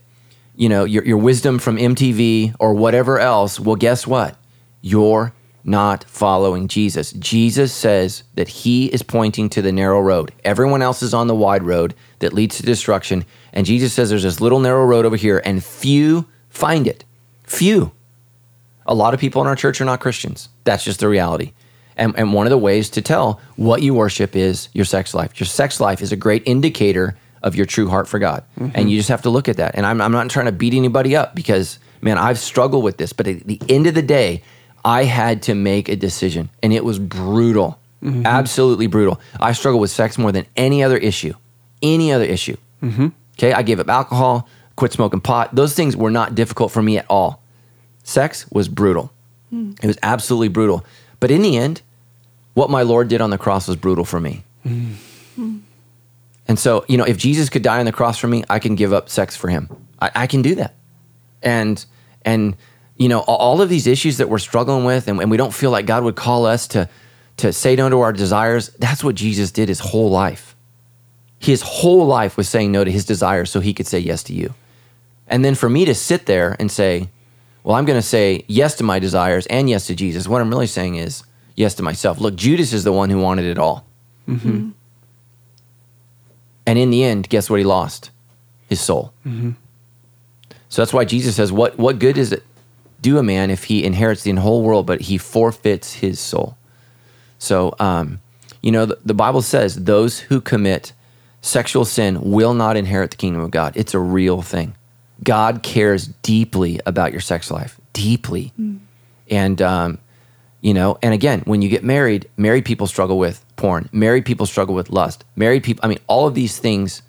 you know your, your wisdom from MTV or whatever else. Well, guess what? You're not following Jesus. Jesus says that he is pointing to the narrow road. Everyone else is on the wide road that leads to destruction. And Jesus says there's this little narrow road over here, and few find it. Few. A lot of people in our church are not Christians. That's just the reality. And, and one of the ways to tell what you worship is your sex life. Your sex life is a great indicator of your true heart for God. And mm-hmm. you just have to look at that. And I'm, I'm not trying to beat anybody up because, man, I've struggled with this. But at the end of the day, I had to make a decision, and it was brutal. Mm-hmm. Absolutely brutal. I struggle with sex more than any other issue. Any other issue. Mm-hmm. Okay, I gave up alcohol, quit smoking pot. Those things were not difficult for me at all sex was brutal. Hmm. It was absolutely brutal. But in the end, what my Lord did on the cross was brutal for me. Mm. And so, you know, if Jesus could die on the cross for me, I can give up sex for him. I, I can do that. And, and, you know, all- all of these issues that we're struggling with and, and we don't feel like God would call us to, to say no to our desires, that's what Jesus did his whole life. His whole life was saying no to his desires so he could say yes to you. And then for me to sit there and say, well, I'm going to say yes to my desires and yes to Jesus, what I'm really saying is yes to myself. Look, Judas is the one who wanted it all. And in the end, guess what he lost? His soul. So that's why Jesus says, what, what good does it do a man if he inherits the whole world, but he forfeits his soul? So, um, you know, the, the Bible says those who commit sexual sin will not inherit the kingdom of God. It's a real thing. God cares deeply about your sex life, deeply. And, um, you know, and again, when you get married, married people struggle with porn, married people struggle with lust, married people, I mean, all of these things,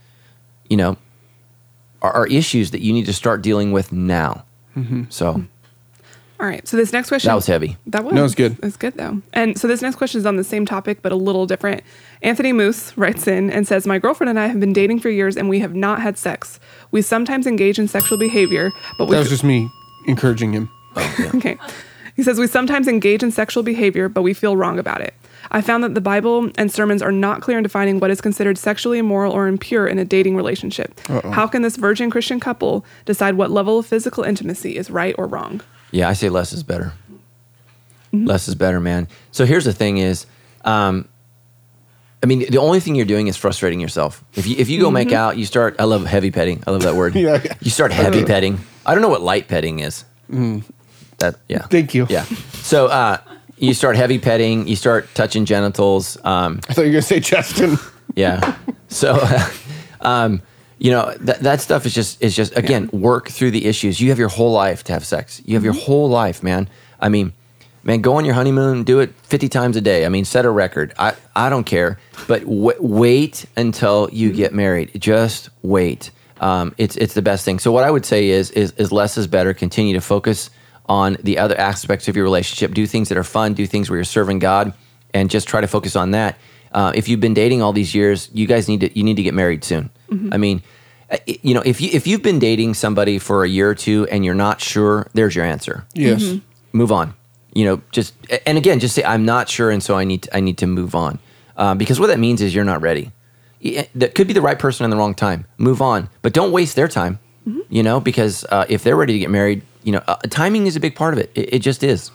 you know, are, are issues that you need to start dealing with now. Mm-hmm. So All right. So this next question that was heavy. That was. No, it's good. It's good though. And so this next question is on the same topic, but a little different. Anthony Moose writes in and says, My girlfriend and I have been dating for years and we have not had sex. We sometimes engage in sexual behavior, but we That was just me encouraging him. Okay. He says, We sometimes engage in sexual behavior, but we feel wrong about it. I found that the Bible and sermons are not clear in defining what is considered sexually immoral or impure in a dating relationship. How can this virgin Christian couple decide what level of physical intimacy is right or wrong? Yeah, I say less is better. Less is better, man. So here's the thing: is, um, I mean, the only thing you're doing is frustrating yourself. If you if you go make out, you start. I love heavy petting. I love that word. Yeah, yeah. You start heavy petting. I don't know what light petting is. That yeah. Thank you. Yeah. So uh, you start heavy petting. You start touching genitals. Um, I thought you were going to say Justin. yeah. So, um, you know that that stuff is just is just again work through the issues. You have your whole life to have sex. You have your whole life, man. I mean, man, go on your honeymoon, do it fifty times a day. I mean, set a record. I I don't care, but w- wait until you get married. Just wait. Um, it's it's the best thing. So what I would say is is is less is better. Continue to focus on the other aspects of your relationship. Do things that are fun. Do things where you're serving God, and just try to focus on that. Uh, if you've been dating all these years, you guys need to you need to get married soon. I mean, uh, you know, if you if you've been dating somebody for a year or two and you're not sure, there's your answer. Yes. Move on. You know, just and again, just say I'm not sure, and so I need to, I need to move on, um, because what that means is you're not ready. Y- That could be the right person in the wrong time. Move on, but don't waste their time. You know, because uh, if they're ready to get married, you know, uh, timing is a big part of it. It, it just is.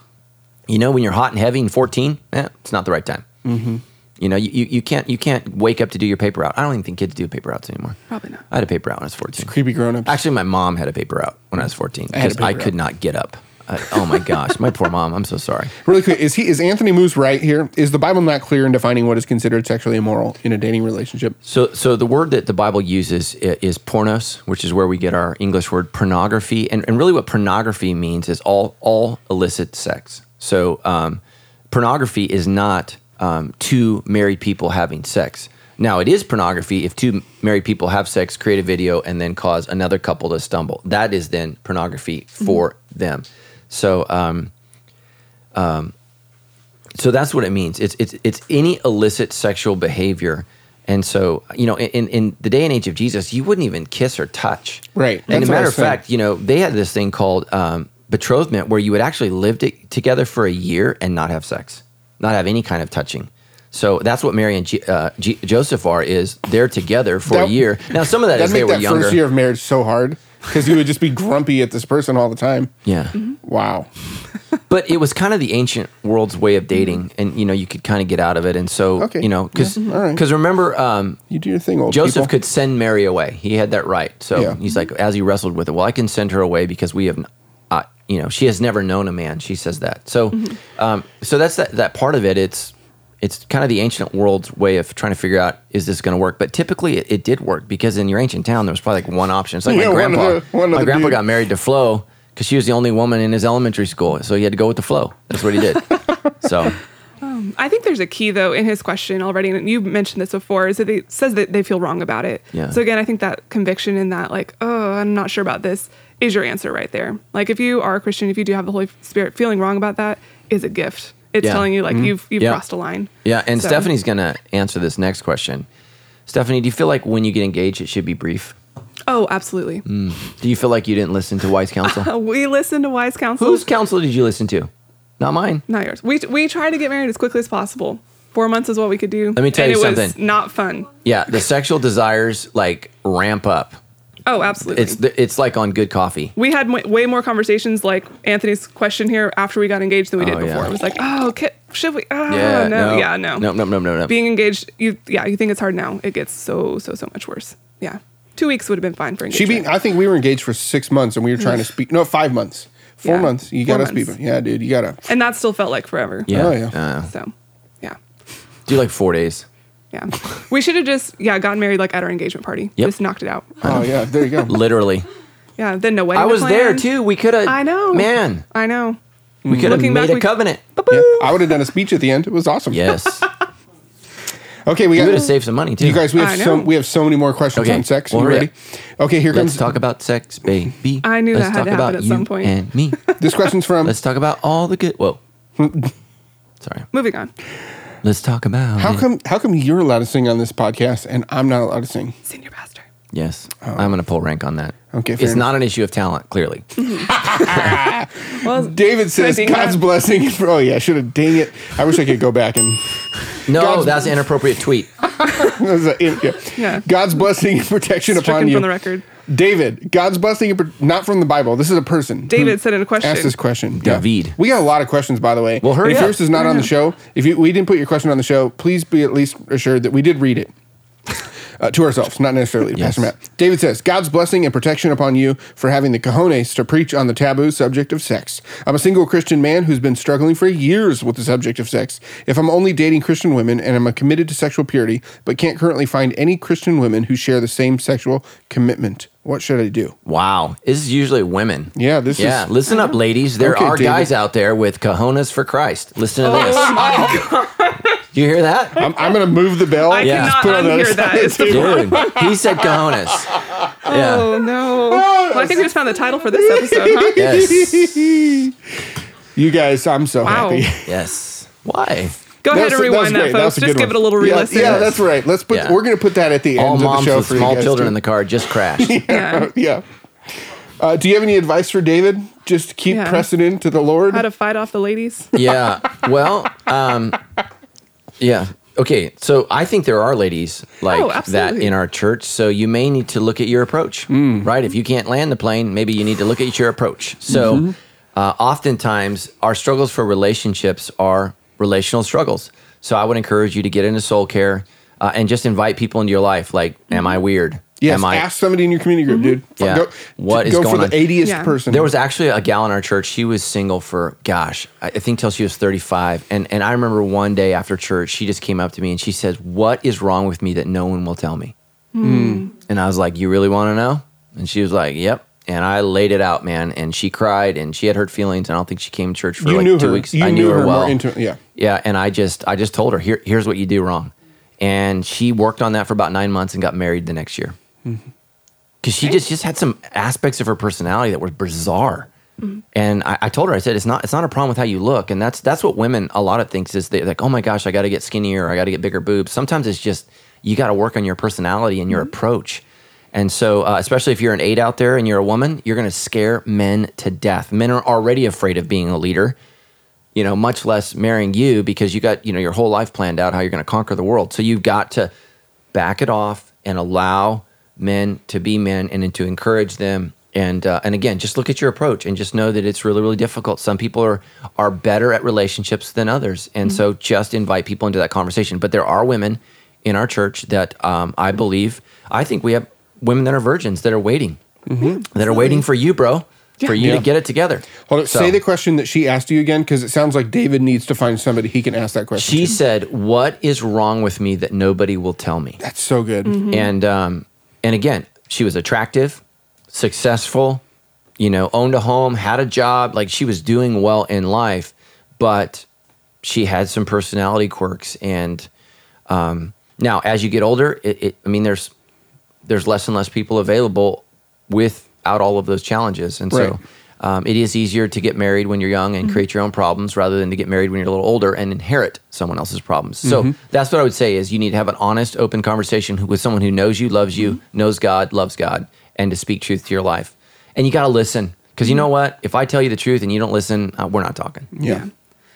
You know, when you're hot and heavy and 14, eh, it's not the right time. You You know, you, you, you can't you can't wake up to do your paper out. I don't even think kids do paper outs anymore. Probably not. I had a paper out when I was 14. Creepy grown ups. Actually, my mom had a paper out when I was 14 I had a because I, paper could route. not get up. I, oh my gosh, my poor mom. I'm so sorry. Really quick, is he is Anthony Moose right here? Is the Bible not clear in defining what is considered sexually immoral in a dating relationship? So, so the word that the Bible uses is pornos, which is where we get our English word pornography. And, and really, what pornography means is all all illicit sex. So, um, pornography is not um, two married people having sex. Now, it is pornography if two married people have sex, create a video, and then cause another couple to stumble. That is then pornography for them. So, um, so that's what it means. It's it's it's any illicit sexual behavior. And so, you know, in, in the day and age of Jesus, you wouldn't even kiss or touch. Right. And That's as what a matter of fact, you know, they had this thing called um, betrothment where you would actually live t- together for a year and not have sex, not have any kind of touching. So that's what Mary and G- uh, G- Joseph are is they're together for That- a year. Now, some of that That'd is they were that younger. first year of marriage so hard because you would just be grumpy at this person all the time. yeah. Mm-hmm. Wow. but it was kind of the ancient world's way of dating, and you know you could kind of get out of it. And so Okay. you know because Yeah, all right. remember um, You do your thing, old Joseph people. could send Mary away. He had that right. So Yeah. he's like as he wrestled with it. Well, I can send her away because we have. n- Uh, you know, she has never known a man. She says that. So, Mm-hmm. um, so that's that, that part of it. It's it's kind of the ancient world's way of trying to figure out is this going to work. But typically, it, it did work because in your ancient town there was probably like one option. It's like Yeah, my one grandpa. other- one my grandpa dude. got married to Flo because she was the only woman in his elementary school, so he had to go with the flow. That's what he did. so um, I think there's a key though in his question already, and you mentioned this before, is that it says that they feel wrong about it. Yeah. So again, I think that conviction in that, like, oh, I'm not sure about this, is your answer right there. Like, if you are a Christian, if you do have the Holy Spirit, feeling wrong about that is a gift. It's Yeah. telling you like mm-hmm. you've you've Yeah. crossed a line. Yeah, and So- Stephanie's going to answer this next question. Stephanie, do you feel like when you get engaged, it should be brief? Oh, absolutely. Mm. Do you feel like you didn't listen to wise counsel? We listened to wise counsel. Whose counsel did you listen to? Not mine. not yours? We we try to get married as quickly as possible. Four months is what we could do. Let me tell and you it Was something. not fun. Yeah, the sexual desires like ramp up. Oh, absolutely. It's it's like on good coffee. we had m- way more conversations like Anthony's question here after we got engaged than we did Oh, before. yeah. It was like, oh, ki- should we? Oh, Yeah, no, no. yeah, no, No, no, no, no, no. Being engaged, you yeah, you think it's hard now. It gets so so so much worse. Yeah, two weeks would have been fine for She engagement. I think we were engaged for six months, and we were trying to speak. No, five months. Four Yeah. months. You gotta speak. Yeah, dude. You gotta. and that still felt like forever. Yeah. Oh, yeah. Uh, So, yeah, do like four days. Yeah. we should have just yeah gotten married like at our engagement party. Yep. Just knocked it out. Oh yeah. There you go. Literally. Yeah. Then no wedding. I to was there too. We could have. I know. Man, I know. we could have Looking made back, a we- covenant. Yeah, I would have done a speech at the end. It was awesome. Yes. Okay, we You got. would have saved some money too. You guys, we have so we have so many more questions Okay, on sex. well, you hurry ready? Okay, here Let's comes. talk about sex, baby. I knew Let's that had talk to happen about at you some point. And me. This question's from. Let's talk about all the good. Whoa. Sorry. Moving on. Let's talk about. How it. come? How come you're allowed to sing on this podcast and I'm not allowed to sing? Senior pastor. Yes, oh. I'm going to pull rank on that. Oh. Okay, fair it's enough. not an issue of talent, clearly. Well, David says ding God's that? blessing. Oh yeah, I should have. Dang it! I wish I could go back and. No, God's- that's an inappropriate tweet. yeah. Yeah. God's blessing and protection upon stricken you. from the record. David, God's blessing, not from the Bible. This is a person. David said in a question. Ask this question. Yeah. David. We got a lot of questions, by the way. Well, hurry And if up. yours is not on the show, if you, we didn't put your question on the show, please be at least assured that we did read it. Uh, to ourselves, not necessarily to Yes. Pastor Matt. David says, God's blessing and protection upon you for having the cojones to preach on the taboo subject of sex. I'm a single Christian man who's been struggling for years with the subject of sex. If I'm only dating Christian women and I'm committed to sexual purity, but can't currently find any Christian women who share the same sexual commitment, what should I do? Wow. This is usually women. Yeah, this yeah. is- Yeah, Listen up, ladies. There Okay, are David. guys out there with cojones for Christ. Listen to oh this. Do you hear that? I'm, I'm going to move the bell. I Yeah. cannot Put on the other unhear that. side. It's the Dude, he said cojones. Yeah. Oh no! Well, I think we just found the title for this episode, huh? Yes. You guys, I'm so Wow. happy. Yes. Why? Go ahead and rewind that, great. folks. Just give one. it a little Yeah, re-listen. Yeah, that's right. Let's put. Yeah. We're going to put that at the All end of the moms show with for you small guys children too. in the car just crashed. Yeah. yeah. Uh, do you have any advice for David? Just keep Yeah. pressing into the Lord. How to fight off the ladies? yeah. Well, um, yeah. Okay. So I think there are ladies like Oh, that in our church. So you may need to look at your approach, right? If you can't land the plane, maybe you need to look at your approach. So uh, oftentimes our struggles for relationships are relational struggles. So I would encourage you to get into soul care uh, and just invite people into your life. Like, am I mm-hmm. weird? Yes, am I? ask somebody in your community group, dude. Mm-hmm. Yeah. Go, What is go going for on? the 80th Yeah. person. There was actually a gal in our church. She was single for gosh, I I think till she was 35. And and I remember one day after church, she just came up to me and she says, "What is wrong with me that no one will tell me?" Hmm. And I was like, "You really want to know?" And she was like, "Yep." And I laid it out, man. And she cried and she had hurt feelings. And I don't think she came to church for you like knew two her. weeks. You I knew, knew, her, well. more intimate. Yeah. Yeah, and I just I just told her here here's what you do wrong, and she worked on that for about nine months and got married the next year. Mm-hmm. Because she just just had some aspects of her personality that were bizarre, mm-hmm. and I, I told her I said it's not it's not a problem with how you look, and that's that's what women a lot of thinks is they're like oh my gosh I got to get skinnier I got to get bigger boobs. Sometimes it's just you got to work on your personality and your mm-hmm. approach. And so, uh, especially if you're an eight out there and you're a woman, you're going to scare men to death. Men are already afraid of being a leader you know, much less marrying you because you got, you know, your whole life planned out how you're going to conquer the world. So you've got to back it off and allow men to be men and then to encourage them. And uh, and again, just look at your approach and just know that it's really really difficult. Some people are are better at relationships than others, and so just invite people into that conversation. But there are women in our church that um, I believe I think we have women that are virgins that are waiting, that are waiting for you, bro, for you Yeah. to get it together. Hold on, So- say the question that she asked you again, because it sounds like David needs to find somebody he can ask that question. She to. said, "What is wrong with me that nobody will tell me?" That's so good. And um, and again, she was attractive, successful, you know, owned a home, had a job, like she was doing well in life, but she had some personality quirks. And um, now, as you get older, it, it, I mean, there's there's less and less people available without all of those challenges, and Right. so. Um, it is easier to get married when you're young and create your own problems rather than to get married when you're a little older and inherit someone else's problems. So that's what I would say is you need to have an honest, open conversation with someone who knows you, loves you, knows God, loves God, and to speak truth to your life. And you got to listen because you know what? If I tell you the truth and you don't listen, uh, we're not talking. Yeah.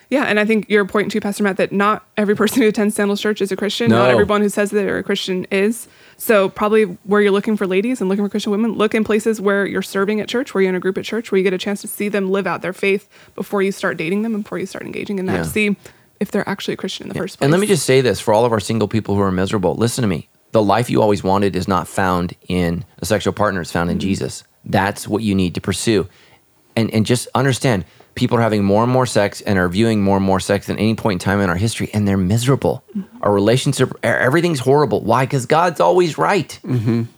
Yeah, and I think your point too, Pastor Matt, that not every person who attends Sandals Church is a Christian. Not No. everyone who says that they're a Christian is. So probably where you're looking for ladies and looking for Christian women, look in places where you're serving at church, where you're in a group at church, where you get a chance to see them live out their faith before you start dating them and before you start engaging in that Yeah. to see if they're actually a Christian in the first place. And let me just say this for all of our single people who are miserable listen to me. The life you always wanted is not found in a sexual partner, it's found in mm-hmm. Jesus. That's what you need to pursue. And, and just understand people are having more and more sex and are viewing more and more sex than any point in time in our history, and they're miserable. Our relationship, everything's horrible. Why? Because God's always right.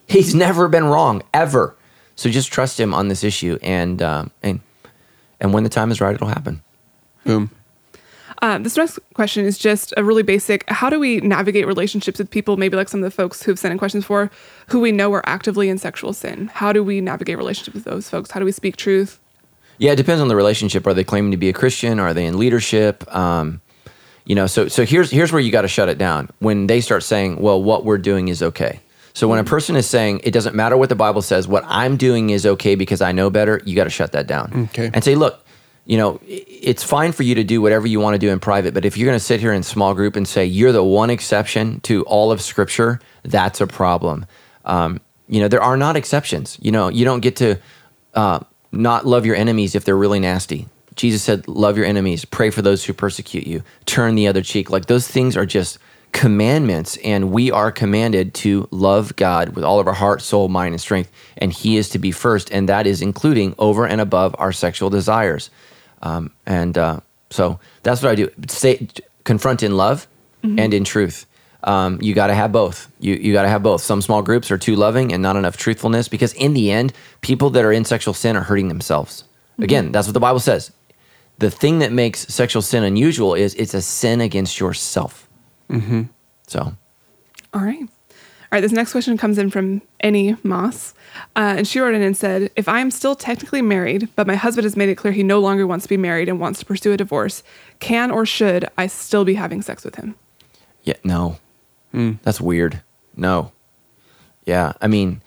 He's never been wrong, ever. So just trust Him on this issue, and, um, and, and when the time is right, it'll happen. Boom. Uh, this next question is just a really basic. How do we navigate relationships with people, maybe like some of the folks who've sent in questions for, who we know are actively in sexual sin? How do we navigate relationships with those folks? How do we speak truth? Yeah, it depends on the relationship. Are they claiming to be a Christian? Are they in leadership? Um, you know, so so here's here's where you got to shut it down when they start saying, "Well, what we're doing is okay." So when a person is saying it doesn't matter what the Bible says, what I'm doing is okay because I know better, you got to shut that down Okay. and say, "Look, you know, it's fine for you to do whatever you want to do in private, but if you're going to sit here in small group and say you're the one exception to all of Scripture, that's a problem." Um, you know, there are not exceptions. You know, you don't get to uh, not love your enemies if they're really nasty. Jesus said, Love your enemies, pray for those who persecute you, turn the other cheek. Like those things are just commandments, and we are commanded to love God with all of our heart, soul, mind, and strength. And He is to be first, and that is including over and above our sexual desires. Um, and uh, so that's what I do. Say, confront in love and in truth. Um, you got to have both. You you got to have both. Some small groups are too loving and not enough truthfulness because in the end, people that are in sexual sin are hurting themselves. Again, that's what the Bible says. The thing that makes sexual sin unusual is it's a sin against yourself. Mm-hmm. So All right. All right. This next question comes in from Annie Moss. Uh, and she wrote in and said, If I am still technically married, but my husband has made it clear he no longer wants to be married and wants to pursue a divorce, can or should I still be having sex with him? Yeah, no, that's weird. No, yeah, I mean,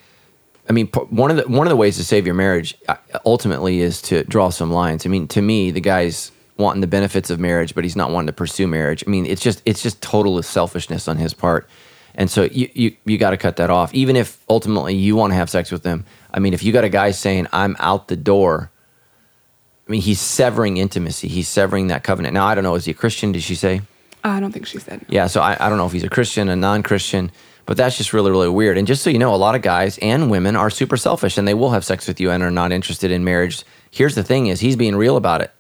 I mean, one of the one of the ways to save your marriage uh, ultimately is to draw some lines. I mean, to me, the guy's wanting the benefits of marriage, but he's not wanting to pursue marriage. I mean, it's just it's just total selfishness on his part, and so you you you got to cut that off. Even if ultimately you want to have sex with them, I mean, if you got a guy saying I'm out the door I mean, he's severing intimacy. He's severing that covenant. Now, I don't know. Is he a Christian? Did she say? I don't think she said. Yeah. So I, I don't know if he's a Christian, a non-Christian, but that's just really, really weird. And just so you know, a lot of guys and women are super selfish, and they will have sex with you and are not interested in marriage. Here's the thing: is he's being real about it,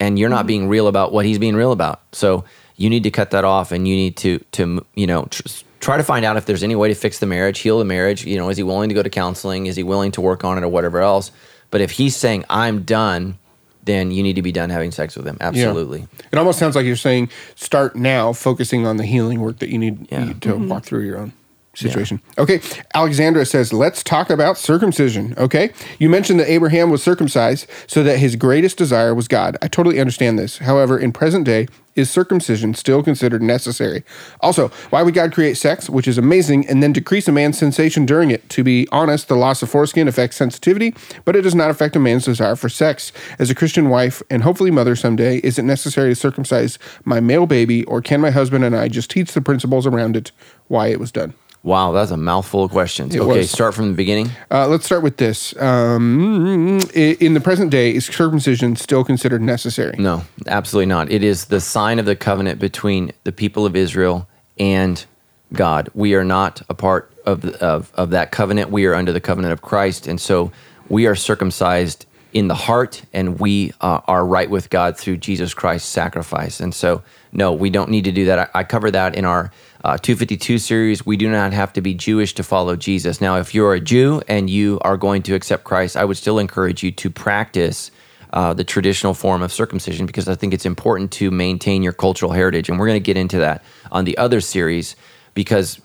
and you're not mm-hmm. being real about what he's being real about. So you need to cut that off, and you need to to you know. Tr- try to find out if there's any way to fix the marriage, heal the marriage. You know, is he willing to go to counseling? Is he willing to work on it or whatever else? But if he's saying I'm done, then you need to be done having sex with them. Absolutely. It almost sounds like you're saying start now, focusing on the healing work that you need, Yeah. you need to mm-hmm. walk through your own situation. Okay. Alexandra says, let's talk about circumcision. Okay. You mentioned that Abraham was circumcised so that his greatest desire was God. I totally understand this. However, in present day, is circumcision still considered necessary? Also, why would God create sex, which is amazing, and then decrease a man's sensation during it? To be honest, the loss of foreskin affects sensitivity, but it does not affect a man's desire for sex. As a Christian wife and hopefully mother someday, is it necessary to circumcise my male baby, or can my husband and I just teach the principles around it, why it was done? Wow, that's a mouthful of questions. It okay, was. start from the beginning. Uh, let's start with this. Um, in the present day, is circumcision still considered necessary? No, absolutely not. It is the sign of the covenant between the people of Israel and God. We are not a part of, the, of, of that covenant. We are under the covenant of Christ. And so we are circumcised in the heart and we uh, are right with God through Jesus Christ's sacrifice. And so, no, we don't need to do that. I, I cover that in our uh, 252 series. We do not have to be Jewish to follow Jesus. Now, if you're a Jew and you are going to accept Christ, I would still encourage you to practice uh, the traditional form of circumcision because I think it's important to maintain your cultural heritage. And we're going to get into that on the other series because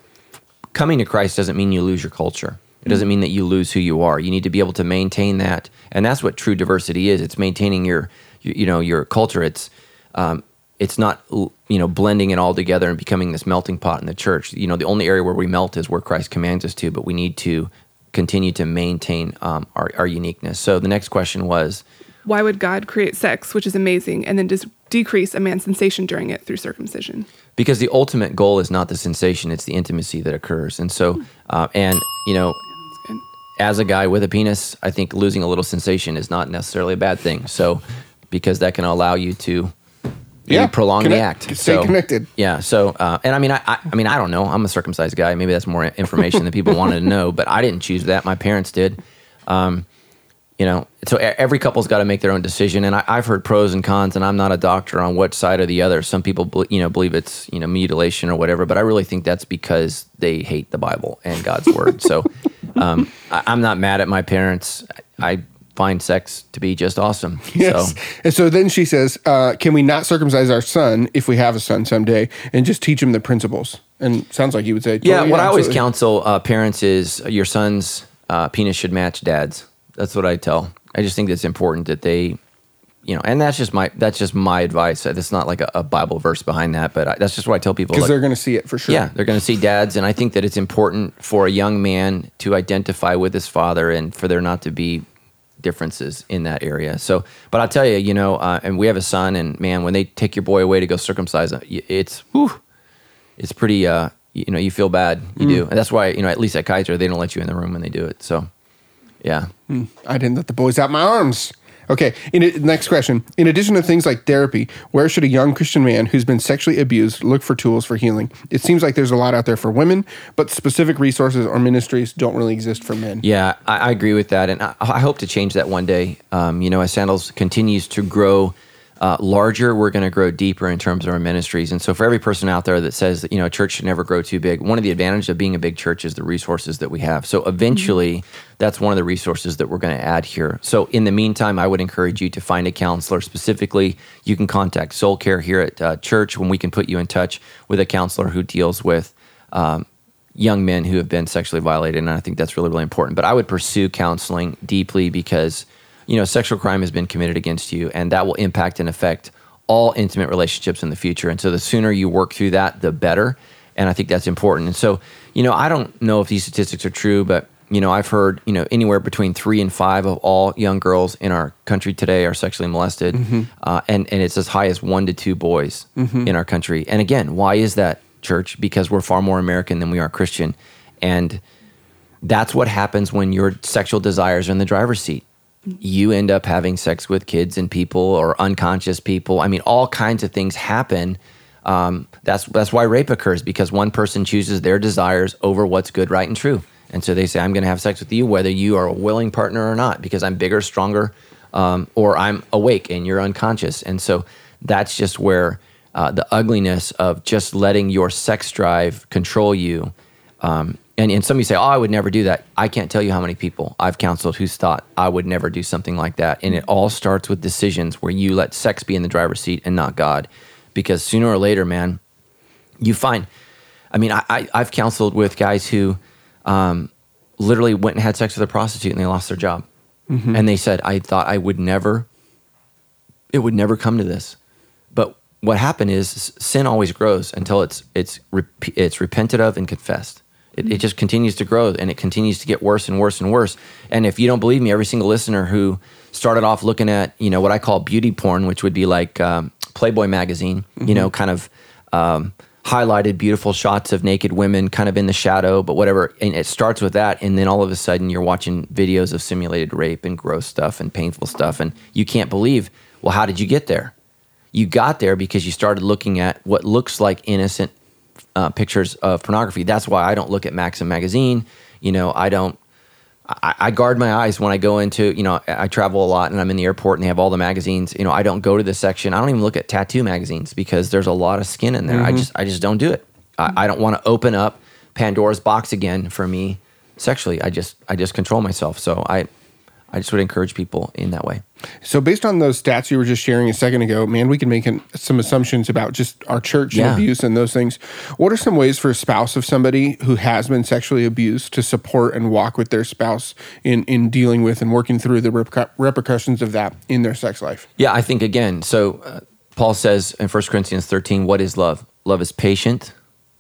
coming to Christ doesn't mean you lose your culture. It doesn't mean that you lose who you are. You need to be able to maintain that, and that's what true diversity is. It's maintaining your, you, you know, your culture. It's, um, it's not, you know, blending it all together and becoming this melting pot in the church. You know, the only area where we melt is where Christ commands us to, but we need to continue to maintain um, our, our uniqueness. So the next question was, Why would God create sex, which is amazing, and then just decrease a man's sensation during it through circumcision? because the ultimate goal is not the sensation; it's the intimacy that occurs. And so, uh, and you know, as a guy with a penis, I think losing a little sensation is not necessarily a bad thing. So, because that can allow you to Yeah, prolong the act. stay so, connected. Yeah. So, uh, and I mean, I, I, I mean, I don't know. I'm a circumcised guy. Maybe that's more information that people wanted to know, but I didn't choose that. My parents did. Um, you know, so every couple's got to make their own decision, and I, I've heard pros and cons, and I'm not a doctor on which side or the other. Some people, you know, believe it's you know mutilation or whatever, but I really think that's because they hate the Bible and God's word. So, um, I, I'm not mad at my parents. I find sex to be just awesome. Yes. So, And so then she says, uh, "Can we not circumcise our son if we have a son someday, and just teach him the principles?" And sounds like you would say, yeah, "Totally, what I always counsel uh, parents is your son's uh, penis should match dad's. That's what I tell. I just think it's important that they, you know, and that's just my that's just my advice. It's not like a, a Bible verse behind that, but I, that's just what I tell people. because like- they're going to see it for sure. yeah, they're going to see dads, and I think that it's important for a young man to identify with his father, and for there not to be differences in that area. So, but I'll tell you, you know, uh, and we have a son, and man, when they take your boy away to go circumcise, it's whew, it's pretty. Uh, you know, you feel bad. You do, and that's why you know at least at Kaiser they don't let you in the room when they do it. So, yeah. I didn't let the boys out my arms. Okay. In next question. In addition to things like therapy, where should a young Christian man who's been sexually abused look for tools for healing? It seems like there's a lot out there for women, but specific resources or ministries don't really exist for men. Yeah, I, I agree with that, and I, I hope to change that one day. Um, you know, as Sandals continues to grow uh, larger, we're going to grow deeper in terms of our ministries. And so, for every person out there that says that you know a church should never grow too big, one of the advantages of being a big church is the resources that we have. So, eventually, that's one of the resources that we're going to add here. So, in the meantime, I would encourage you to find a counselor. Specifically, you can contact Soul Care here at uh, church when we can put you in touch with a counselor who deals with. Um, young men who have been sexually violated and i think that's really really important but i would pursue counseling deeply because you know sexual crime has been committed against you and that will impact and affect all intimate relationships in the future. And so the sooner you work through that the better. And i think that's important. And so you know i don't know if these statistics are true but you know i've heard you know anywhere between three and five of all young girls in our country today are sexually molested uh, and, and it's as high as one to two boys in our country. And again why is that church? Because we're far more American than we are Christian. And that's what happens when your sexual desires are in the driver's seat. You end up having sex with kids and people or unconscious people. I mean, all kinds of things happen. Um, that's that's why rape occurs because one person chooses their desires over what's good, right, and true. And so they say, "I'm going to have sex with you, whether you are a willing partner or not, because I'm bigger, stronger, um, or I'm awake and you're unconscious." And so that's just where uh, the ugliness of just letting your sex drive control you. Um, and, and some of you say, oh, I would never do that. I can't tell you how many people I've counseled who's thought I would never do something like that. And it all starts with decisions where you let sex be in the driver's seat and not God. Because sooner or later, man, you find, I mean, I, I, have counseled with guys who um, literally went and had sex with a prostitute and they lost their job. Mm-hmm. And they said, I thought I would never, it would never come to this. But what happened is sin always grows until it's, it's, it's repented of and confessed. It, it, just continues to grow and it continues to get worse and worse and worse. And if you don't believe me, every single listener who started off looking at, you know, what I call beauty porn, which would be like um, Playboy magazine, mm-hmm. you know, kind of um, highlighted beautiful shots of naked women kind of in the shadow, but whatever. And it starts with that. And then all of a sudden you're watching videos of simulated rape and gross stuff and painful stuff. And you can't believe, well, how did you get there? You got there because you started looking at what looks like innocent uh, pictures of pornography. That's why I don't look at Maxim magazine. You know, I don't. I, I, guard my eyes when I go into. You know, I travel a lot and I'm in the airport and they have all the magazines. You know, I don't go to the section. I don't even look at tattoo magazines because there's a lot of skin in there. Mm-hmm. I just I just don't do it. I, I don't want to open up Pandora's box again for me sexually. I just I just control myself. So I I just would encourage people in that way. So, based on those stats you were just sharing a second ago, man, we can make an, some assumptions about just our church yeah. and abuse and those things. What are some ways for a spouse of somebody who has been sexually abused to support and walk with their spouse in, in dealing with and working through the reper- repercussions of that in their sex life? Yeah, I think again, so uh, Paul says in 1 Corinthians 13, what is love? Love is patient,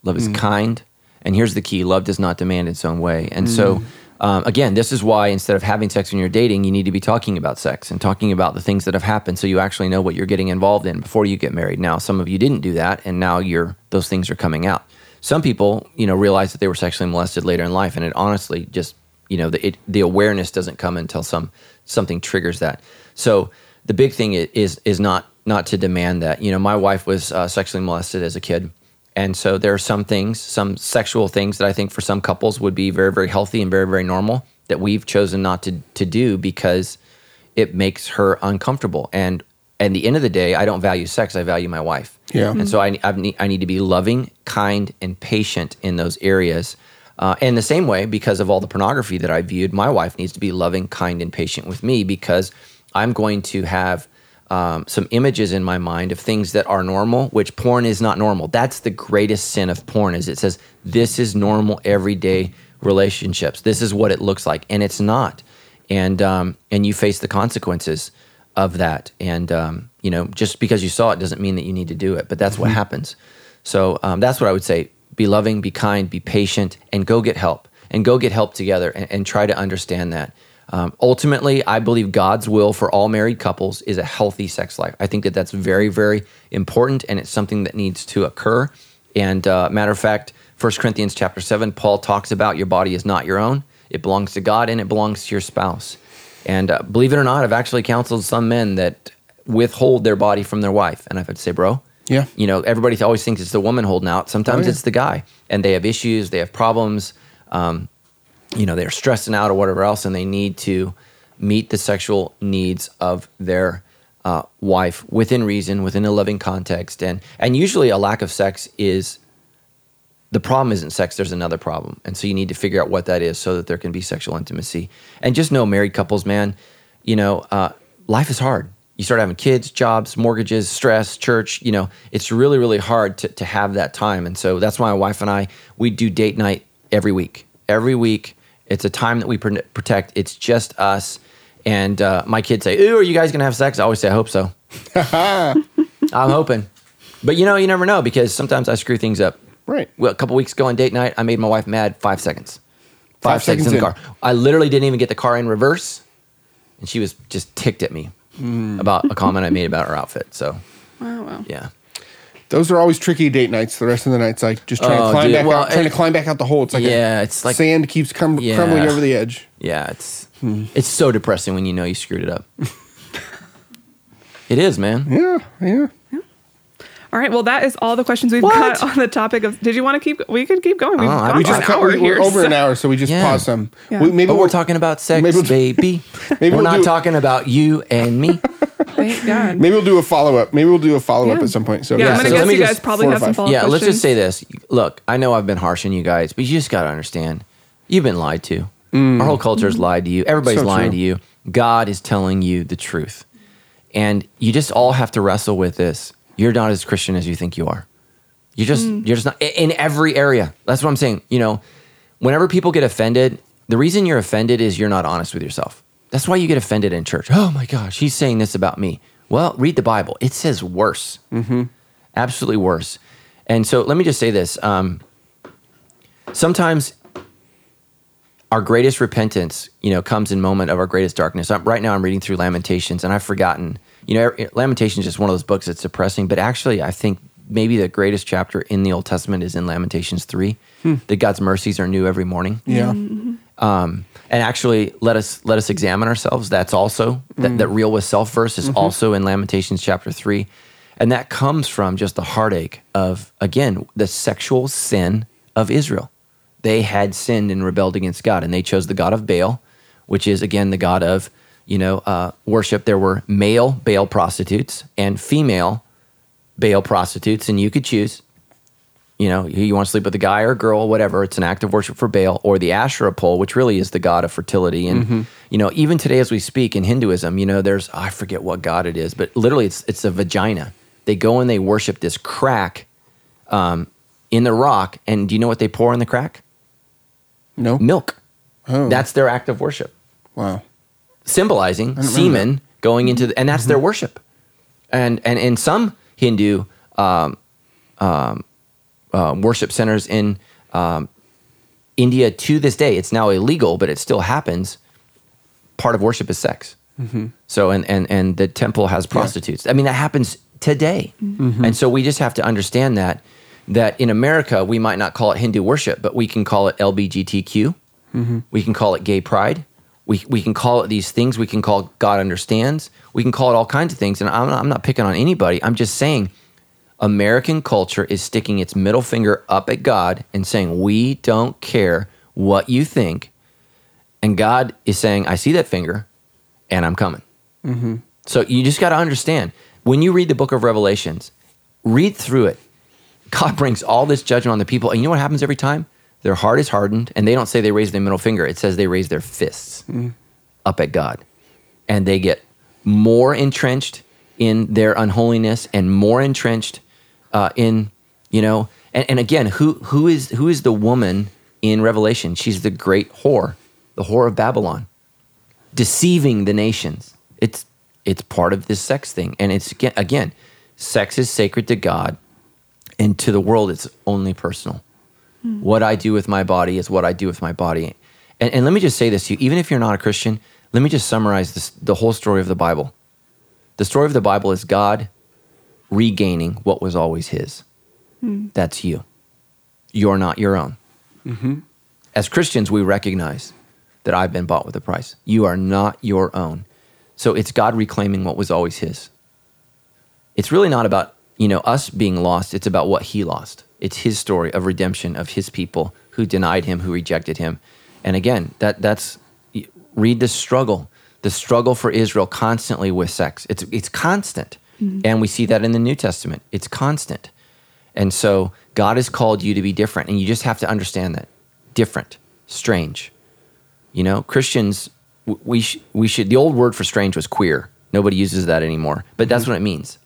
love is mm. kind. And here's the key love does not demand its own way. And mm. so, um, again, this is why instead of having sex when you're dating, you need to be talking about sex and talking about the things that have happened, so you actually know what you're getting involved in before you get married. Now, some of you didn't do that, and now you're those things are coming out. Some people, you know, realize that they were sexually molested later in life, and it honestly just, you know, the, it, the awareness doesn't come until some something triggers that. So the big thing is is not not to demand that. You know, my wife was uh, sexually molested as a kid and so there are some things, some sexual things that I think for some couples would be very, very healthy and very, very normal that we've chosen not to, to do because it makes her uncomfortable. And at the end of the day, I don't value sex, I value my wife. Yeah. And so I, I, need, I need to be loving, kind, and patient in those areas. Uh, and the same way, because of all the pornography that I viewed, my wife needs to be loving, kind, and patient with me because I'm going to have um, some images in my mind of things that are normal, which porn is not normal. That's the greatest sin of porn is it says this is normal everyday relationships. This is what it looks like, and it's not. And um, and you face the consequences of that. And um, you know, just because you saw it doesn't mean that you need to do it. But that's mm-hmm. what happens. So um, that's what I would say: be loving, be kind, be patient, and go get help. And go get help together, and, and try to understand that. Um, ultimately, I believe God's will for all married couples is a healthy sex life. I think that that's very, very important, and it's something that needs to occur. And uh, matter of fact, 1 Corinthians chapter 7, Paul talks about your body is not your own. It belongs to God and it belongs to your spouse. And uh, believe it or not, I've actually counseled some men that withhold their body from their wife. And I've had to say, bro, yeah. You know, everybody always thinks it's the woman holding out. Sometimes oh, yeah. it's the guy, and they have issues, they have problems. Um, you know they're stressing out or whatever else and they need to meet the sexual needs of their uh, wife within reason within a loving context. And and usually a lack of sex is the problem isn't sex there's another problem. And so you need to figure out what that is so that there can be sexual intimacy. And just know married couples man you know uh, life is hard. You start having kids jobs mortgages stress church you know it's really really hard to, to have that time. And so that's why my wife and i we do date night every week. Every week it's a time that we protect. It's just us. And uh, my kids say, "Ooh, are you guys gonna have sex?" I always say, "I hope so." I'm hoping, but you know, you never know because sometimes I screw things up. Right. Well, a couple weeks ago on date night, I made my wife mad five seconds. Five, five seconds, seconds, in the car. I literally didn't even get the car in reverse, and she was just ticked at me mm. about a comment I made about her outfit. So, wow, wow. yeah. Those are always tricky date nights. The rest of the night's like just trying Oh, to climb dude. back Well, out, trying it- to climb back out the hole. It's like a- Yeah, it's like- sand keeps crum- Yeah. crumbling over the edge. Yeah, it's hmm. it's so depressing when you know you screwed it up. it is, man. Yeah, yeah. All right. Well, that is all the questions we've What? got on the topic of. Did you want to keep? We could keep going. We've Oh, gone We just an cut- hour we, here. are over so- an hour, so we just Yeah. pause some. Yeah. We, maybe But we'll, we're talking about sex, maybe we'll, baby. maybe we're we'll not do- talking about you and me. Thank God. Maybe we'll do a follow up. Maybe we'll do a follow up Yeah. at some point. So Yeah, Yeah, I'm gonna let guess me you guys just- probably four have or some five. follow-up yeah, let's just say this. Look, I know I've been harsh on you guys, but you just got to understand. You've been lied to. Our whole culture culture's lied to you. Everybody's Mm. So lying true. to you. God is telling you the truth. And you just all have to wrestle with this. You're not as Christian as you think you are. You're just Mm. you're just not in every area. That's what I'm saying. You know, whenever people get offended, the reason you're offended is you're not honest with yourself. That's why you get offended in church. Oh my gosh, he's saying this about me. Well, read the Bible. It says worse. Mm-hmm. Absolutely worse. And so let me just say this. Um, sometimes our greatest repentance, you know, comes in moment of our greatest darkness. I'm, right now, I'm reading through Lamentations, and I've forgotten. You know, Lamentations is just one of those books that's depressing. But actually, I think maybe the greatest chapter in the Old Testament is in Lamentations three, that God's mercies are new every morning. yeah. Um, and actually, let us let us examine ourselves. That's also that, that real with self verse is also in Lamentations chapter three, and that comes from just the heartache of again the sexual sin of Israel. They had sinned and rebelled against God, and they chose the god of Baal, which is again the god of you know uh, worship. There were male Baal prostitutes and female Baal prostitutes, and you could choose you know, you want to sleep with a guy or a girl, whatever. It's an act of worship for Baal or the Asherah pole, which really is the god of fertility. And you know, even today as we speak in Hinduism, you know, there's I forget what god it is, but literally it's it's a vagina. They go and they worship this crack um, in the rock, and do you know what they pour in the crack? No. Milk. Oh. That's their act of worship, wow. symbolizing semen going into, the, and that's their worship. And and in some Hindu um, um, uh, worship centers in um, India to this day, it's now illegal, but it still happens. Part of worship is sex. So and and and the temple has prostitutes. I mean that happens today, and so we just have to understand that that in America we might not call it Hindu worship, but we can call it LBGTQ. We can call it gay pride. We, we can call it these things. We can call it God understands. We can call it all kinds of things. And I'm not, I'm not picking on anybody. I'm just saying American culture is sticking its middle finger up at God and saying, We don't care what you think. And God is saying, I see that finger and I'm coming. Mm-hmm. So you just got to understand when you read the book of Revelations, read through it. God brings all this judgment on the people. And you know what happens every time? Their heart is hardened, and they don't say they raise their middle finger. It says they raise their fists mm-hmm. up at God. And they get more entrenched in their unholiness and more entrenched uh, in, you know, and, and again, who who is who is the woman in Revelation? She's the great whore, the whore of Babylon, deceiving the nations. It's it's part of this sex thing. And it's again again, sex is sacred to God and to the world it's only personal. What I do with my body is what I do with my body. And, and let me just say this to you, even if you're not a Christian, let me just summarize this, the whole story of the Bible. The story of the Bible is God regaining what was always his. Hmm. That's you. You're not your own. Mm-hmm. As Christians, we recognize that I've been bought with a price. You are not your own. So it's God reclaiming what was always his. It's really not about, you know, us being lost, it's about what he lost. It's his story of redemption of his people who denied him, who rejected him. And again, that that's read the struggle, the struggle for Israel constantly with sex. It's it's constant. And we see that in the New Testament. It's constant. And so God has called you to be different and you just have to understand that. Different, strange. You know, Christians we sh- we should the old word for strange was queer. Nobody uses that anymore, but that's mm-hmm. what it means.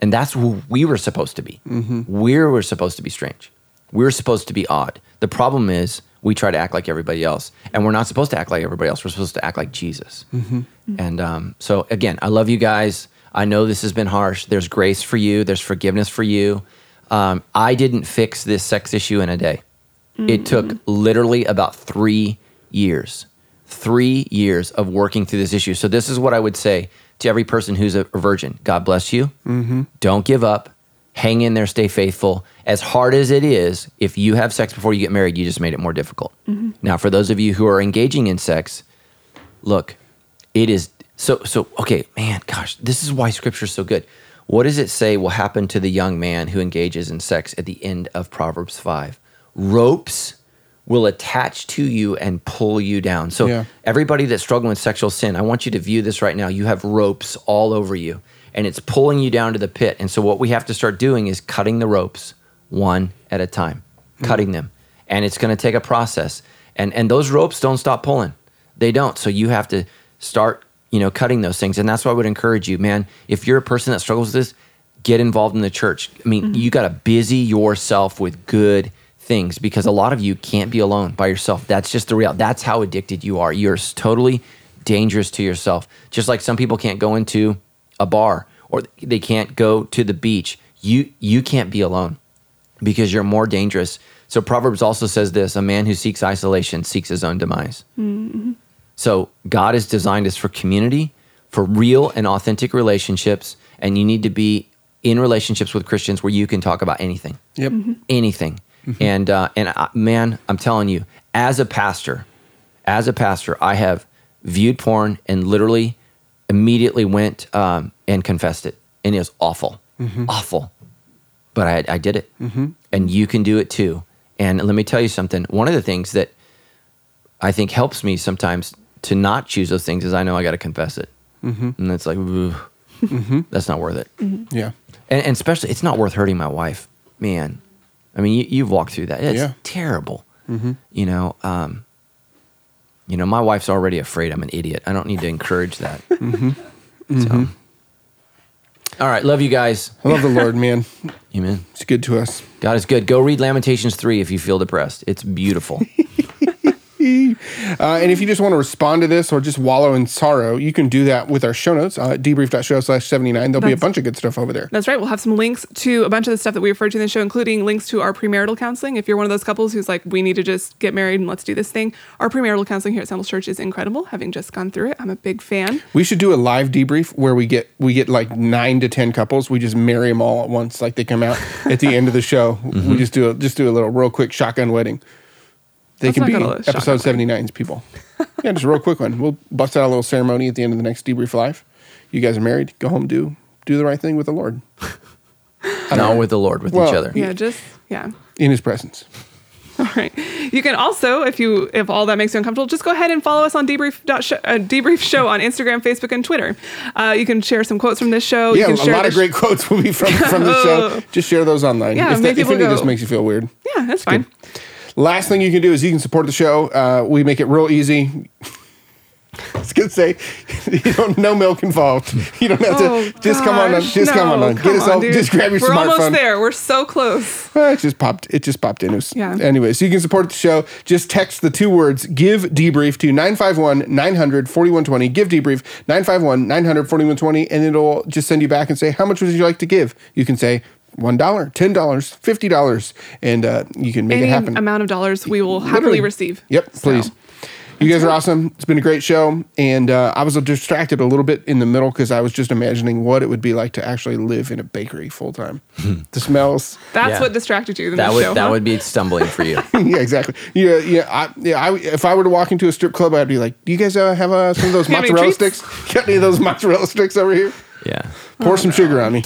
And that's who we were supposed to be. Mm-hmm. We were supposed to be strange. We were supposed to be odd. The problem is we try to act like everybody else, and we're not supposed to act like everybody else. We're supposed to act like Jesus. Mm-hmm. And um, so, again, I love you guys. I know this has been harsh. There's grace for you. There's forgiveness for you. Um, I didn't fix this sex issue in a day. It took mm-hmm. literally about three years, three years of working through this issue. So, this is what I would say to every person who's a virgin God bless you. Mm-hmm. Don't give up. hang in there, stay faithful. As hard as it is, if you have sex before you get married, you just made it more difficult. Mm-hmm. Now, for those of you who are engaging in sex, look, it is so so okay, man, gosh, this is why scripture is so good. What does it say will happen to the young man who engages in sex at the end of Proverbs 5? Ropes will attach to you and pull you down. So Yeah. everybody that's struggling with sexual sin, I want you to view this right now. You have ropes all over you and it's pulling you down to the pit. And so what we have to start doing is cutting the ropes one at a time, mm-hmm. cutting them. And it's going to take a process. And and those ropes don't stop pulling. They don't. So you have to start, you know, cutting those things. And that's why I would encourage you, man, if you're a person that struggles with this, get involved in the church. I mean, mm-hmm. you got to busy yourself with good things because a lot of you can't be alone by yourself. That's just the real. That's how addicted you are. You're totally dangerous to yourself. Just like some people can't go into a bar or they can't go to the beach. You you can't be alone because you're more dangerous. So Proverbs also says this: a man who seeks isolation seeks his own demise. Mm-hmm. So God has designed us for community, for real and authentic relationships, and you need to be in relationships with Christians where you can talk about anything Yep. Mm-hmm. anything. Mm-hmm. And uh, and I, man, I'm telling you, as a pastor, as a pastor, I have viewed porn and literally immediately went um, and confessed it, and it was awful, mm-hmm. awful. But I, I did it, and you can do it too. And let me tell you something. One of the things that I think helps me sometimes to not choose those things is I know I got to confess it, mm-hmm. and it's like, ooh, mm-hmm. that's not worth it. Mm-hmm. Yeah. and, and especially it's not worth hurting my wife man. I mean you, you've walked through that. It's Yeah. terrible. You know um, you know my wife's already afraid i'm an idiot. I don't need to encourage that. So. All right. Love you guys. I love the Lord, man. amen. It's good to us. god is good. Go read lamentations 3 if you feel depressed. It's beautiful Uh, and if you just want to respond to this or just wallow in sorrow, you can do that with our show notes uh, debrief.show slash 79. There'll be a bunch of good stuff over there. That's right. We'll have some links to a bunch of the stuff that we referred to in the show, including links to our premarital counseling. If you're one of those couples who's like, we need to just get married and let's do this thing, our premarital counseling here at Sandals Church is incredible. Having just gone through it, I'm a big fan. We should do a live debrief where we get we get like nine to ten couples. We just marry them all at once, like they come out at the end of the show. We just do a just do a little real quick shotgun wedding. They Let's can be go to a episode 79's people. yeah, just a real quick one. We'll bust out a little ceremony at the end of the next debrief live. You guys are married. Go home, do do the right thing with the Lord not with the lord with each other Yeah, just, yeah. in His presence. All right. You can also, if you if all that makes you uncomfortable, just go ahead and follow us on debrief dot uh, debrief show on Instagram, Facebook, and Twitter. Uh, you can share some quotes from this show. Yeah, you a can share lot the of great quotes will be from from the show. Just share those online. Yeah, if, make that, if people any of this makes you feel weird. Yeah, that's fine. Last thing you can do is you can support the show. Uh, we make it real easy. I was gonna say, you don't no milk involved. You don't have Oh, to just come on, gosh, just come on, no, get us all, just grab your We're smartphone. almost there. We're so close. It just popped. It just popped in. It was- Yeah. Anyway, so you can support the show. Just text the two words "give debrief" to 951 900 4120. Give debrief 951 900 4120, and it'll just send you back and say how much would you like to give. You can say one dollar, ten dollars, fifty dollars, and uh, you can make Any it happen. amount of dollars we will happily receive. Yep, So, please. You guys are awesome. It's been a great show, and uh, I was distracted a little bit in the middle because I was just imagining what it would be like to actually live in a bakery full time. the smells. That's Yeah. what distracted you in that the would show. that huh? would be stumbling for you yeah, exactly. Yeah, yeah. I, yeah. I, if I were to walk into a strip club, I'd be like, "Do you guys uh, have uh, some of those You mozzarella sticks? Got any of those mozzarella sticks over here? yeah Pour some sugar on me."